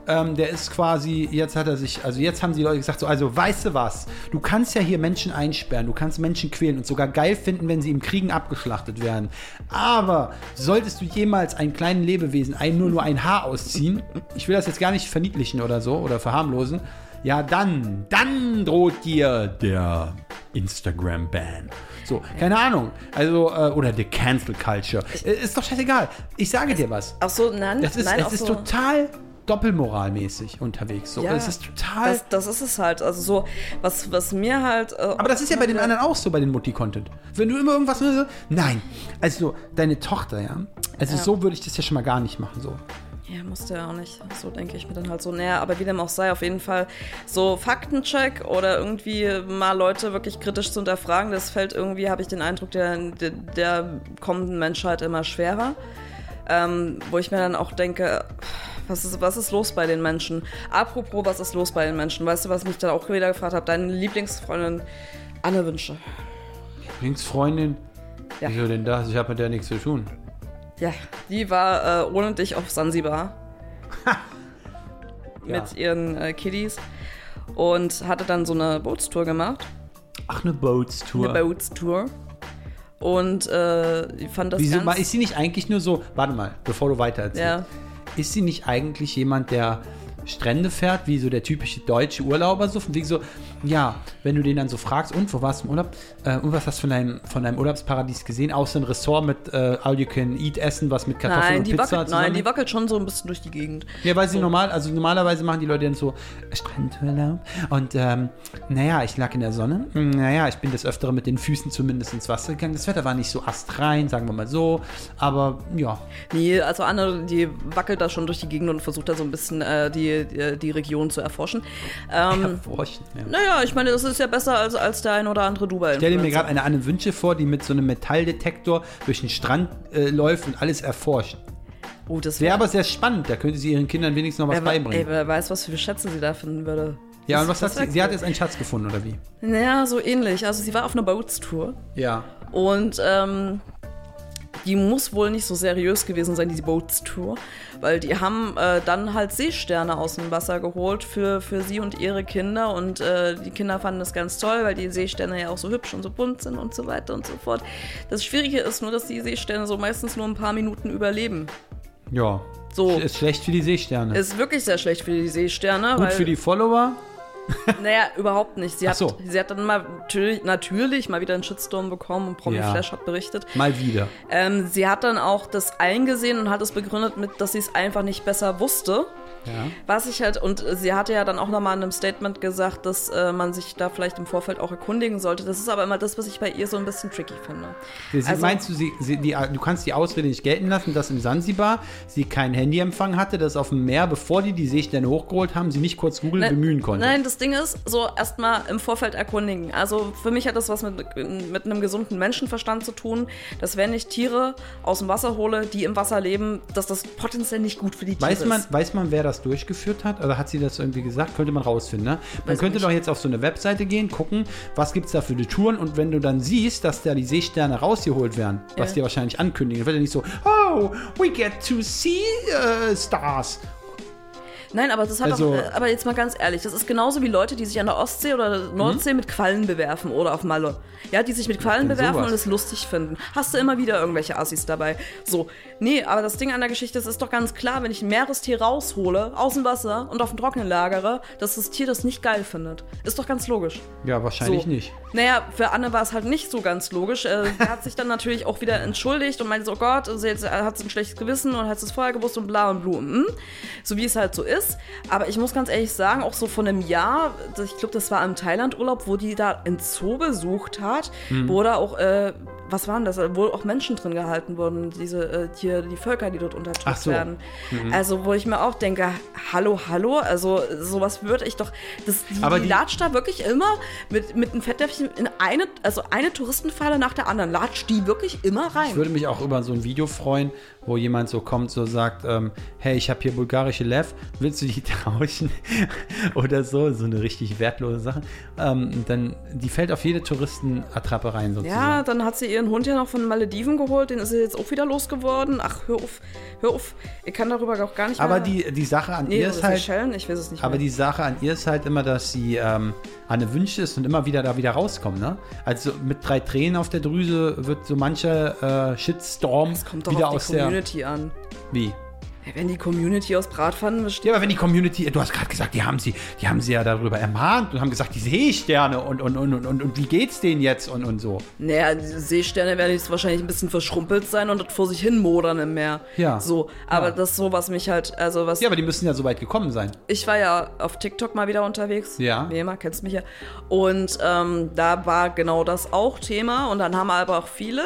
Speaker 3: ähm, der ist quasi, jetzt hat er sich, also jetzt haben die Leute gesagt, so, also weißt du was, du kannst ja hier Menschen einsperren, du kannst Menschen quälen und sogar geil finden, wenn sie im Kriegen abgeschlachtet werden. Aber solltest du jemals einem kleinen Lebewesen ein, nur, nur ein Haar ausziehen, ich will das jetzt gar nicht verniedlichen oder so oder verharmlosen, ja dann, dann droht dir der Instagram-Ban. So, keine Ahnung. Also, äh, oder die Cancel Culture. Äh, ist doch scheißegal. Ich sage dir was.
Speaker 2: Ach so, nein,
Speaker 3: Das ist,
Speaker 2: nein,
Speaker 3: es
Speaker 2: auch
Speaker 3: ist
Speaker 2: so.
Speaker 3: total doppelmoralmäßig unterwegs. So.
Speaker 2: Ja,
Speaker 3: es ist total.
Speaker 2: Das, das ist es halt. Also so, was, was mir halt. Äh,
Speaker 3: aber das ist ja bei den anderen auch so, bei den Mutti-Content. Wenn du immer irgendwas. Nein. Also, deine Tochter, ja. Also,
Speaker 2: Ja.
Speaker 3: so würde ich das ja schon mal gar nicht machen. So.
Speaker 2: Ja, musste ja auch nicht. So denke ich mir dann halt so. Naja, aber wie dem auch sei, auf jeden Fall so Faktencheck oder irgendwie mal Leute wirklich kritisch zu hinterfragen, das fällt irgendwie, habe ich den Eindruck, der, der, der kommenden Menschheit immer schwerer. Ähm, wo ich mir dann auch denke, was ist, was ist los bei den Menschen? Apropos, was ist los bei den Menschen? Weißt du, was ich mich dann auch wieder gefragt habe? Deine Lieblingsfreundin Anne Wünsche.
Speaker 3: Lieblingsfreundin.
Speaker 2: Ja.
Speaker 3: Wieso denn das? Ich habe mit der nichts zu tun.
Speaker 2: Ja, die war äh, ohne dich auf Sansibar.
Speaker 3: Ja.
Speaker 2: mit ihren äh, Kiddies und hatte dann so eine Bootstour gemacht.
Speaker 3: Ach, eine Boatstour.
Speaker 2: Eine Bootstour. Und äh, ich fand das
Speaker 3: Wieso,
Speaker 2: ganz...
Speaker 3: mal, ist sie nicht eigentlich nur so. Warte mal, bevor du weiter erzählst.
Speaker 2: ja,
Speaker 3: Ist sie nicht eigentlich jemand, der Strände fährt, wie so der typische deutsche Urlauber so? Von wegen so, ja, wenn du den dann so fragst, und wo warst du im Urlaub? Äh, und was hast du von deinem, von deinem Urlaubsparadies gesehen? Außer ein Ressort mit äh, All You Can Eat Essen, was mit Kartoffeln
Speaker 2: nein
Speaker 3: und
Speaker 2: die,
Speaker 3: Pizza
Speaker 2: wackelt, nein, die wackelt schon so ein bisschen durch die Gegend.
Speaker 3: Ja, weil sie
Speaker 2: So.
Speaker 3: normal, also normalerweise machen die Leute dann so Strandurlaub und ähm, naja, ich lag in der Sonne, Hm, naja, ich bin des Öfteren mit den Füßen zumindest ins Wasser gegangen. Das Wetter war nicht so astrein, sagen wir mal so, aber ja,
Speaker 2: Nee, also Anne, die wackelt da schon durch die Gegend und versucht da so ein bisschen äh, die, die, die Region zu erforschen. Ähm,
Speaker 3: erforschen. Ja.
Speaker 2: naja, ich meine, das ist ja besser als, als der ein oder andere dubai
Speaker 3: Stell dir mir gerade eine Anne Wünsche vor, die mit so einem Metalldetektor durch den Strand äh, läuft und alles erforscht.
Speaker 2: Oh, das
Speaker 3: Wäre aber sehr spannend, da könnte sie ihren Kindern wenigstens noch was
Speaker 2: wer, ey,
Speaker 3: beibringen.
Speaker 2: wer weiß, was für Schätze sie da finden würde.
Speaker 3: ja,
Speaker 2: Das-
Speaker 3: und was hat sie? Sie hat jetzt einen Schatz gefunden, oder wie?
Speaker 2: Naja, so ähnlich. Also sie war auf einer Bootstour
Speaker 3: Ja.
Speaker 2: und ähm, die muss wohl nicht so seriös gewesen sein, diese Boats Tour, weil die haben äh, dann halt Seesterne aus dem Wasser geholt für, für sie und ihre Kinder und äh, die Kinder fanden das ganz toll, weil die Seesterne ja auch so hübsch und so bunt sind und so weiter und so fort. Das Schwierige ist nur, dass die Seesterne so meistens nur ein paar Minuten überleben.
Speaker 3: Ja.
Speaker 2: So.
Speaker 3: Ist schlecht für die Seesterne.
Speaker 2: Ist wirklich sehr schlecht für die Seesterne.
Speaker 3: Gut für die Follower.
Speaker 2: Naja, überhaupt nicht. Sie
Speaker 3: Ach
Speaker 2: hat,
Speaker 3: so.
Speaker 2: sie hat dann mal natürlich, natürlich mal wieder einen Shitstorm bekommen und Promi
Speaker 3: Ja.
Speaker 2: Flash hat berichtet.
Speaker 3: Mal wieder.
Speaker 2: Ähm, sie hat dann auch das eingesehen und hat es begründet mit, dass sie es einfach nicht besser wusste.
Speaker 3: Ja.
Speaker 2: Was ich halt, und sie hatte ja dann auch nochmal in einem Statement gesagt, dass äh, man sich da vielleicht im Vorfeld auch erkundigen sollte. Das ist aber immer das, was ich bei ihr so ein bisschen tricky finde.
Speaker 3: Sie,
Speaker 2: Also-
Speaker 3: meinst du, sie, sie, die, du kannst die Ausrede nicht gelten lassen, dass im Sansibar sie keinen Handyempfang hatte, dass auf dem Meer, bevor die die Seesterne hochgeholt haben, sie nicht kurz Google
Speaker 2: Nein,
Speaker 3: bemühen konnte?
Speaker 2: Nein, das Ding ist, so erstmal im Vorfeld erkundigen. Also für mich hat das was mit, mit einem gesunden Menschenverstand zu tun, dass wenn ich Tiere aus dem Wasser hole, die im Wasser leben, dass das potenziell nicht gut für die Tiere
Speaker 3: Weiß man,
Speaker 2: ist.
Speaker 3: weiß man, wer das durchgeführt hat? Oder hat sie das irgendwie gesagt? Könnte man rausfinden, ne? Man
Speaker 2: Weiß
Speaker 3: könnte
Speaker 2: nicht.
Speaker 3: doch jetzt auf so eine Webseite gehen, gucken, was gibt es da für die Touren und wenn du dann siehst, dass da die Seesterne rausgeholt werden, was
Speaker 2: Ja.
Speaker 3: die wahrscheinlich ankündigen, dann wird ja nicht so, oh, we get to see uh, stars.
Speaker 2: Nein, aber das hat
Speaker 3: Also-
Speaker 2: doch, äh, aber jetzt mal ganz ehrlich, das ist genauso wie Leute, die sich an der Ostsee oder Nordsee mit Quallen bewerfen oder auf Malle. Ja, die sich mit Quallen bewerfen
Speaker 3: sowas?
Speaker 2: und es lustig finden. Hast du immer wieder irgendwelche Assis dabei. So, nee, aber das Ding an der Geschichte ist, ist doch ganz klar, wenn ich ein Meerestier raushole, aus dem Wasser und auf dem Trockenen lagere, dass das Tier das nicht geil findet. Ist doch ganz logisch.
Speaker 3: Ja, wahrscheinlich
Speaker 2: So.
Speaker 3: nicht.
Speaker 2: Naja, für Anne war es halt nicht so ganz logisch. Äh, sie hat sich dann natürlich auch wieder entschuldigt und meinte so, oh Gott, also jetzt hat sie ein schlechtes Gewissen und hat es vorher gewusst und bla und blu. Hm. So wie es halt so ist. Aber ich muss ganz ehrlich sagen, auch so von einem Jahr, ich glaube, das war im Thailand-Urlaub, wo die da einen Zoo besucht hat, wo da auch, äh, was waren das, wo auch Menschen drin gehalten wurden, diese, äh, hier, die Völker, die dort unterdrückt
Speaker 3: so.
Speaker 2: werden. Also, wo ich mir auch denke, hallo, hallo, also sowas würde ich doch, das, die,
Speaker 3: Aber
Speaker 2: die
Speaker 3: die-
Speaker 2: latscht da wirklich immer mit, mit einem Fettnäpfchen in eine, also eine Touristenfalle nach der anderen, latscht die wirklich immer rein.
Speaker 3: Ich würde mich auch über so ein Video freuen, wo jemand so kommt, so sagt, ähm, hey, ich habe hier bulgarische Lev, willst du die tauschen? Oder so, so eine richtig wertlose Sache. Ähm, dann, die fällt auf jede Touristenattrappe rein sozusagen.
Speaker 2: ja, dann hat sie ihren Hund ja noch von Malediven geholt, den ist sie jetzt auch wieder losgeworden. Ach, hör auf, hör auf, ich kann darüber auch gar nicht
Speaker 3: Aber
Speaker 2: mehr...
Speaker 3: die, die Sache an
Speaker 2: nee,
Speaker 3: ihr ist halt,
Speaker 2: Seychellen, ich weiß es nicht
Speaker 3: aber
Speaker 2: mehr.
Speaker 3: die Sache an ihr ist halt immer, dass sie ähm, Anne Wünsch ist und immer wieder da wieder rauskommt, ne? Also mit drei Tränen auf der Drüse wird so mancher äh, Shitstorm
Speaker 2: das kommt doch
Speaker 3: wieder
Speaker 2: auf
Speaker 3: aus der.
Speaker 2: Community an.
Speaker 3: Wie?
Speaker 2: Wenn die Community aus Bratpfannen besteht,
Speaker 3: Ja, aber wenn die Community, du hast gerade gesagt, die haben sie, die haben sie ja darüber ermahnt und haben gesagt, die Seesterne und, und, und, und, und, wie geht's denen jetzt und, und so.
Speaker 2: Naja, die Seesterne werden jetzt wahrscheinlich ein bisschen verschrumpelt sein und dort vor sich hin modern im Meer.
Speaker 3: Ja.
Speaker 2: So, aber
Speaker 3: Ja.
Speaker 2: das ist so, was mich halt, also was
Speaker 3: Ja, aber die müssen ja so weit gekommen sein.
Speaker 2: ich war ja auf TikTok mal wieder unterwegs.
Speaker 3: Ja.
Speaker 2: Wie immer, kennst mich ja. Und ähm, da war genau das auch Thema. Und dann haben aber auch viele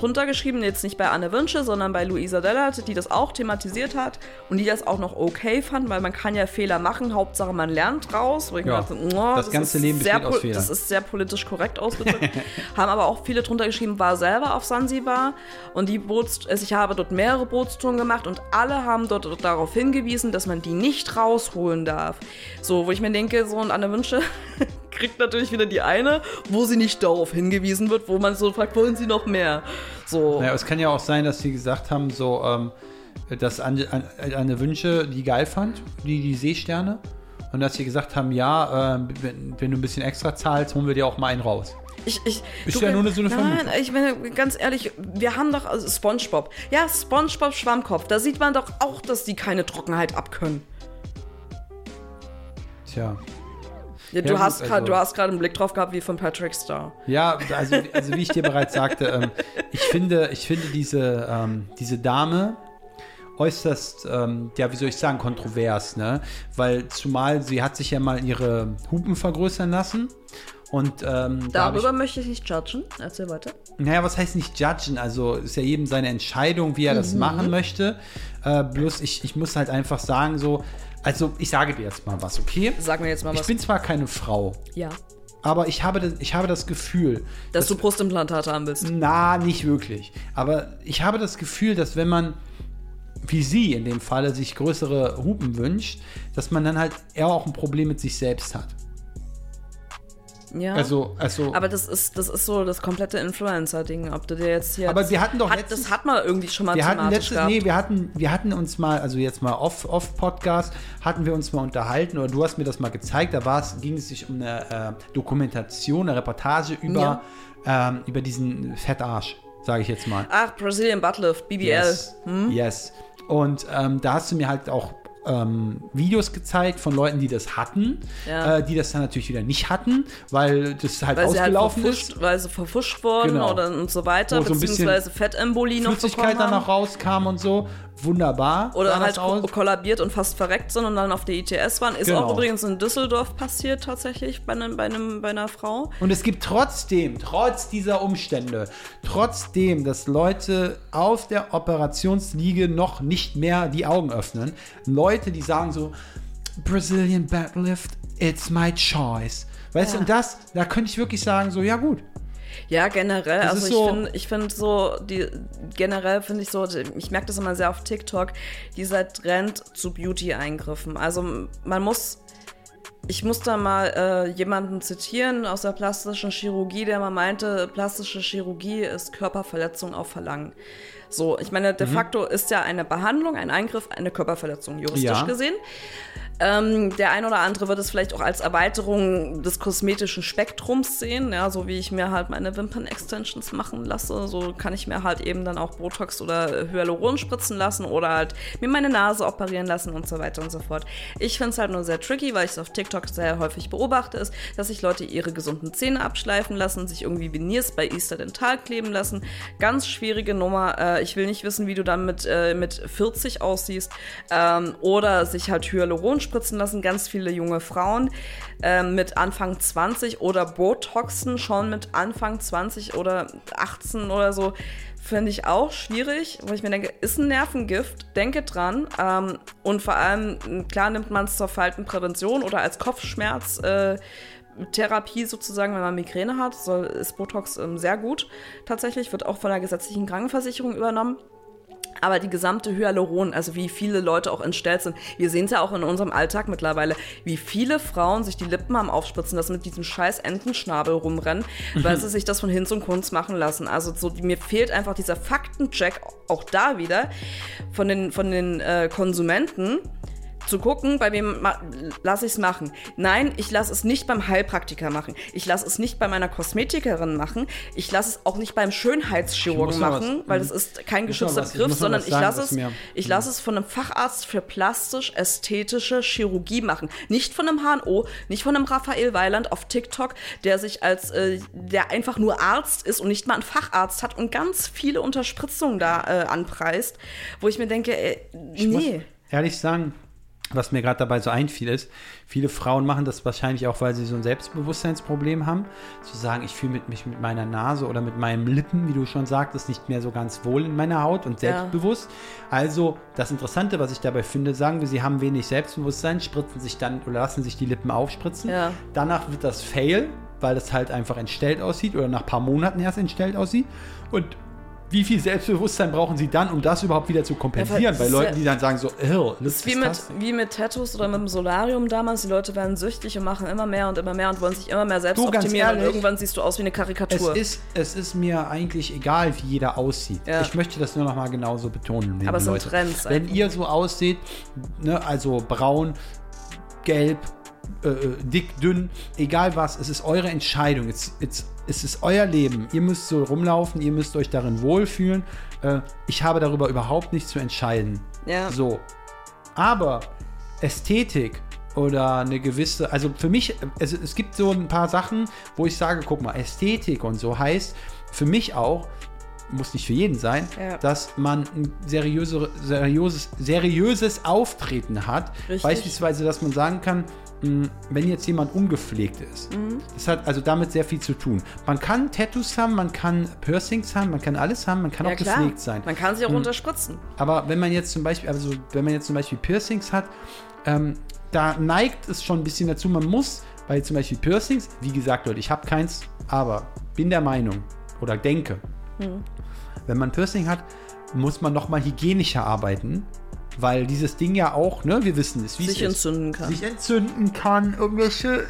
Speaker 2: drunter geschrieben, jetzt nicht bei Anne Wünsche, sondern bei Luisa Dellert, die das auch thematisiert hat und die das auch noch okay fand, weil man kann ja Fehler machen, Hauptsache man lernt draus. Wo ich
Speaker 3: Ja.
Speaker 2: dachte, oh,
Speaker 3: Das ganze
Speaker 2: ist
Speaker 3: Leben
Speaker 2: sehr
Speaker 3: besteht aus Fehlern.
Speaker 2: Das ist sehr politisch korrekt ausgedrückt. haben aber auch viele drunter geschrieben, war selber auf Sansibar und die Boots, also ich habe dort mehrere Bootstouren gemacht und alle haben dort darauf hingewiesen, dass man die nicht rausholen darf. So, wo ich mir denke, so und Anne Wünsche kriegt natürlich wieder die eine, wo sie nicht darauf hingewiesen wird, wo man so fragt, wollen sie noch mehr? So.
Speaker 3: Naja, es kann ja auch sein, dass sie gesagt haben, so, ähm, dass Anne, Anne, Wünsche die geil fand, die, die Seesterne. Und dass sie gesagt haben, ja, ähm, wenn, wenn du ein bisschen extra zahlst, holen wir dir auch mal einen raus.
Speaker 2: Ich, ich,
Speaker 3: Ist
Speaker 2: du-
Speaker 3: ja nur so eine
Speaker 2: Nein,
Speaker 3: Vermutung.
Speaker 2: ich meine, ganz ehrlich, wir haben doch also Spongebob. Ja, Spongebob Schwammkopf. Da sieht man doch auch, dass die keine Trockenheit abkönnen.
Speaker 3: Tja.
Speaker 2: Ja,
Speaker 3: Ja,
Speaker 2: du,
Speaker 3: gut,
Speaker 2: hast
Speaker 3: also-
Speaker 2: du hast gerade einen Blick drauf gehabt wie von Patrick Star.
Speaker 3: Ja, also, also wie ich dir bereits sagte, ähm, ich finde, ich finde diese, ähm, diese Dame äußerst, ähm, ja, wie soll ich sagen, kontrovers, ne? Weil zumal sie hat sich ja mal ihre Hupen vergrößern lassen. Und ähm, da hab
Speaker 2: Darüber möchte ich nicht judgen. Erzähl weiter.
Speaker 3: ich, naja, was heißt nicht judgen? Also ist ja jedem seine Entscheidung, wie er das machen möchte. Äh, bloß ich, ich muss halt einfach sagen, so, also ich sage dir jetzt mal was, okay?
Speaker 2: Sag mir jetzt mal
Speaker 3: Ich
Speaker 2: was.
Speaker 3: bin zwar keine Frau,
Speaker 2: ja.
Speaker 3: aber ich habe das, ich habe das Gefühl,
Speaker 2: Dass du Brustimplantate haben willst.
Speaker 3: na, nicht wirklich. Aber ich habe das Gefühl, dass wenn man, wie sie in dem Falle, sich größere Hupen wünscht, dass man dann halt eher auch ein Problem mit sich selbst hat.
Speaker 2: Ja.
Speaker 3: Also, also.
Speaker 2: Aber das ist, das ist so das komplette Influencer-Ding, ob du dir jetzt hier.
Speaker 3: Aber wir hatten doch
Speaker 2: hat,
Speaker 3: letztens-
Speaker 2: Das hat man irgendwie schon mal
Speaker 3: wir hatten letztes,
Speaker 2: gehabt.
Speaker 3: nee, wir hatten, wir hatten uns mal, also jetzt mal off, off Podcast, hatten wir uns mal unterhalten oder du hast mir das mal gezeigt. Da war es, ging es sich um eine äh, Dokumentation, eine Reportage über, ähm, über diesen Fettarsch, sage ich jetzt mal.
Speaker 2: Ach, Brazilian Buttlift, BBL.
Speaker 3: Yes. yes. Und ähm, da hast du mir halt auch ähm, Videos gezeigt von Leuten, die das hatten,
Speaker 2: Ja.
Speaker 3: äh, die das dann natürlich wieder nicht hatten, weil das halt
Speaker 2: Weil halt
Speaker 3: ausgelaufen
Speaker 2: verfuscht,
Speaker 3: ist.
Speaker 2: weil sie verfuscht wurden
Speaker 3: Genau.
Speaker 2: oder und so weiter,
Speaker 3: Wo so
Speaker 2: beziehungsweise Fettembolie noch
Speaker 3: Flüssigkeit dann noch rauskam und so. Wunderbar.
Speaker 2: Oder halt ko- kollabiert und fast verreckt sind und dann auf der ITS waren. Ist
Speaker 3: Genau.
Speaker 2: auch übrigens in Düsseldorf passiert tatsächlich bei, einem, bei, einem, bei einer Frau.
Speaker 3: Und es gibt trotzdem, trotz dieser Umstände, trotzdem, dass Leute auf der Operationsliege noch nicht mehr die Augen öffnen, Leute, die sagen so, Brazilian Backlift, it's my choice. Weißt du,
Speaker 2: Ja.
Speaker 3: und das, da könnte ich wirklich sagen, so, ja gut.
Speaker 2: Ja, generell.
Speaker 3: Das
Speaker 2: also ich
Speaker 3: so-
Speaker 2: finde, ich finde so, die generell finde ich so, ich merke das immer sehr auf TikTok, dieser Trend zu Beauty-Eingriffen. Also man muss, ich muss da mal äh, jemanden zitieren aus der plastischen Chirurgie, der mal meinte, plastische Chirurgie ist Körperverletzung auf Verlangen. So, ich meine,
Speaker 3: Mhm.
Speaker 2: de facto ist ja eine Behandlung, ein Eingriff, eine Körperverletzung, juristisch
Speaker 3: Ja.
Speaker 2: gesehen. Ähm, der ein oder andere wird es vielleicht auch als Erweiterung des kosmetischen Spektrums sehen, ja, so wie ich mir halt meine Wimpern-Extensions machen lasse, so kann ich mir halt eben dann auch Botox oder Hyaluron spritzen lassen oder halt mir meine Nase operieren lassen und so weiter und so fort. Ich finde es halt nur sehr tricky, weil ich es auf TikTok sehr häufig beobachte, ist, dass sich Leute ihre gesunden Zähne abschleifen lassen, sich irgendwie Veneers bei Easter Dental kleben lassen. Ganz schwierige Nummer. Äh, ich will nicht wissen, wie du dann mit, äh, mit 40 aussiehst. Ähm, oder sich halt Hyaluron spritzen lassen. Ganz viele junge Frauen ähm, mit Anfang 20 oder Botoxen schon mit Anfang 20 oder 18 oder so. Finde ich auch schwierig, wo ich mir denke, ist ein Nervengift, denke dran. Ähm, und vor allem, klar nimmt man es zur Faltenprävention oder als Kopfschmerz. Äh, Therapie sozusagen, wenn man Migräne hat, soll, ist Botox ähm, sehr gut. Tatsächlich wird auch von der gesetzlichen Krankenversicherung übernommen. Aber die gesamte Hyaluron, also wie viele Leute auch entstellt sind, wir sehen es ja auch in unserem Alltag mittlerweile, wie viele Frauen sich die Lippen haben aufspritzen lassen, mit diesem scheiß Entenschnabel rumrennen, weil sie sich das von Hinz und Kunst machen lassen. Also so, mir fehlt einfach dieser Faktencheck auch da wieder von den, von den äh, Konsumenten zu gucken, bei wem lasse ich es machen. Nein, ich lasse es nicht beim Heilpraktiker machen. Ich lasse es nicht bei meiner Kosmetikerin machen. Ich lasse es auch nicht beim Schönheitschirurgen machen,
Speaker 3: was-
Speaker 2: weil
Speaker 3: mhm.
Speaker 2: das ist kein geschützter Begriff, sondern ich lasse es, ich lasse es von einem Facharzt für plastisch-ästhetische Chirurgie machen. Nicht von einem HNO, nicht von einem Raphael Weiland auf TikTok, der sich als, äh, der einfach nur Arzt ist und nicht mal einen Facharzt hat und ganz viele Unterspritzungen da äh, anpreist, wo ich mir denke, äh, nee.
Speaker 3: ehrlich sagen, was mir gerade dabei so einfiel, ist, viele Frauen machen das wahrscheinlich auch, weil sie so ein Selbstbewusstseinsproblem haben. Zu sagen, ich fühle mich mit meiner Nase oder mit meinen Lippen, wie du schon sagtest, nicht mehr so ganz wohl in meiner Haut und
Speaker 2: Ja.
Speaker 3: selbstbewusst. Also, das Interessante, was ich dabei finde, sagen wir, sie haben wenig Selbstbewusstsein, spritzen sich dann oder lassen sich die Lippen aufspritzen.
Speaker 2: Ja.
Speaker 3: Danach wird das Fail, weil das halt einfach entstellt aussieht oder nach ein paar Monaten erst entstellt aussieht. Und wie viel Selbstbewusstsein brauchen sie dann, um das überhaupt wieder zu kompensieren?
Speaker 2: Ja,
Speaker 3: Bei Leuten, die dann sagen so, oh,
Speaker 2: Das ist wie mit, wie mit Tattoos oder mit dem Solarium damals. Die Leute werden süchtig und machen immer mehr und immer mehr und wollen sich immer mehr selbst
Speaker 3: Du,
Speaker 2: optimieren. Und
Speaker 3: ehrlich,
Speaker 2: irgendwann siehst du aus wie eine
Speaker 3: es
Speaker 2: Karikatur.
Speaker 3: ist, es ist mir eigentlich egal, wie jeder aussieht.
Speaker 2: Ja.
Speaker 3: Ich möchte das nur noch mal genauso betonen.
Speaker 2: Aber es sind. Trends
Speaker 3: Wenn
Speaker 2: einfach.
Speaker 3: ihr so aussieht, ne, also braun, gelb, äh, äh, dick, dünn, egal was, es ist eure Entscheidung. Es, es, es ist euer Leben. Ihr müsst so rumlaufen, ihr müsst euch darin wohlfühlen. Äh, ich habe darüber überhaupt nichts zu entscheiden.
Speaker 2: Ja.
Speaker 3: So. Aber Ästhetik oder eine gewisse, also für mich, es, es gibt so ein paar Sachen, wo ich sage, guck mal, Ästhetik und so heißt für mich auch, muss nicht für jeden sein,
Speaker 2: Ja.
Speaker 3: dass man ein seriöse, seriöses, seriöses Auftreten hat.
Speaker 2: Richtig.
Speaker 3: Beispielsweise, dass man sagen kann, mh, wenn jetzt jemand ungepflegt ist.
Speaker 2: Mhm.
Speaker 3: Das hat also damit sehr viel zu tun. Man kann Tattoos haben, man kann Piercings haben, man kann alles haben, man kann
Speaker 2: ja,
Speaker 3: auch
Speaker 2: klar.
Speaker 3: gepflegt sein.
Speaker 2: Man kann sich auch unterspritzen.
Speaker 3: Aber wenn man jetzt zum Beispiel, also wenn man jetzt zum Beispiel Piercings hat, ähm, da neigt es schon ein bisschen dazu, man muss bei zum Beispiel Piercings, wie gesagt, Leute, ich habe keins, aber bin der Meinung oder denke, wenn man Piercing hat, muss man noch mal hygienischer arbeiten, weil dieses Ding ja auch, ne, wir wissen es, wie
Speaker 2: Sich
Speaker 3: es ist.
Speaker 2: entzünden kann.
Speaker 3: Sich entzünden kann, irgendwelche,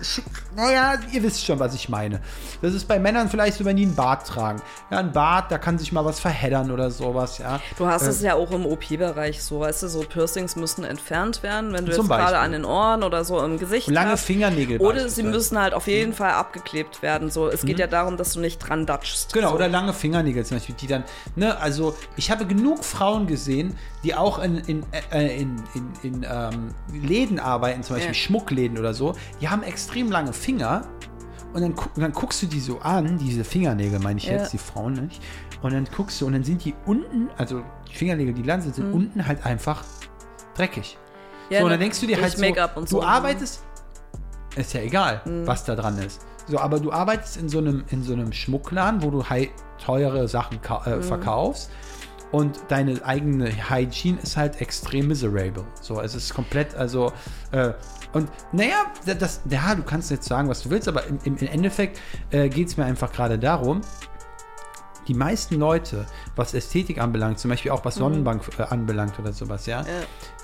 Speaker 3: naja, ihr wisst schon, was ich meine. Das ist bei Männern vielleicht so, wenn die einen Bart tragen. Ja, ein Bart, da kann sich mal was verheddern oder sowas, ja.
Speaker 2: Du hast
Speaker 3: Äh,
Speaker 2: es ja auch im OP-Bereich so, weißt du, so Piercings müssen entfernt werden, wenn du jetzt gerade an den Ohren oder so im Gesicht
Speaker 3: Und lange
Speaker 2: hast.
Speaker 3: Fingernägel
Speaker 2: Oder sie müssen halt auf jeden Fall abgeklebt werden. So, es geht ja darum, dass du nicht dran datschst.
Speaker 3: Genau,
Speaker 2: so.
Speaker 3: oder lange Fingernägel zum Beispiel, die dann, ne, also ich habe genug Frauen gesehen, die auch in, in, äh, in, in, in ähm, Läden arbeiten, zum Beispiel
Speaker 2: Ja.
Speaker 3: Schmuckläden oder so, die haben extrem lange Finger und dann, und dann guckst du die so an, diese Fingernägel meine ich
Speaker 2: Ja.
Speaker 3: jetzt, die Frauen nicht, und dann guckst du und dann sind die unten, also die Fingernägel, die lang sind, sind unten halt einfach dreckig.
Speaker 2: Ja,
Speaker 3: so, und dann denkst du dir halt so, du
Speaker 2: so.
Speaker 3: arbeitest, ist ja egal,
Speaker 2: Mhm.
Speaker 3: was da dran ist. So, aber du arbeitest in so einem, in so einem Schmuckladen, wo du high, teure Sachen ka-
Speaker 2: Mhm.
Speaker 3: äh, verkaufst und deine eigene Hygiene ist halt extrem miserable. So, es ist komplett, also, äh, und naja, das, ja, du kannst jetzt sagen, was du willst, aber im, im Endeffekt äh, geht es mir einfach gerade darum, die meisten Leute, was Ästhetik anbelangt, zum Beispiel auch was Sonnenbank äh, anbelangt oder sowas, ja,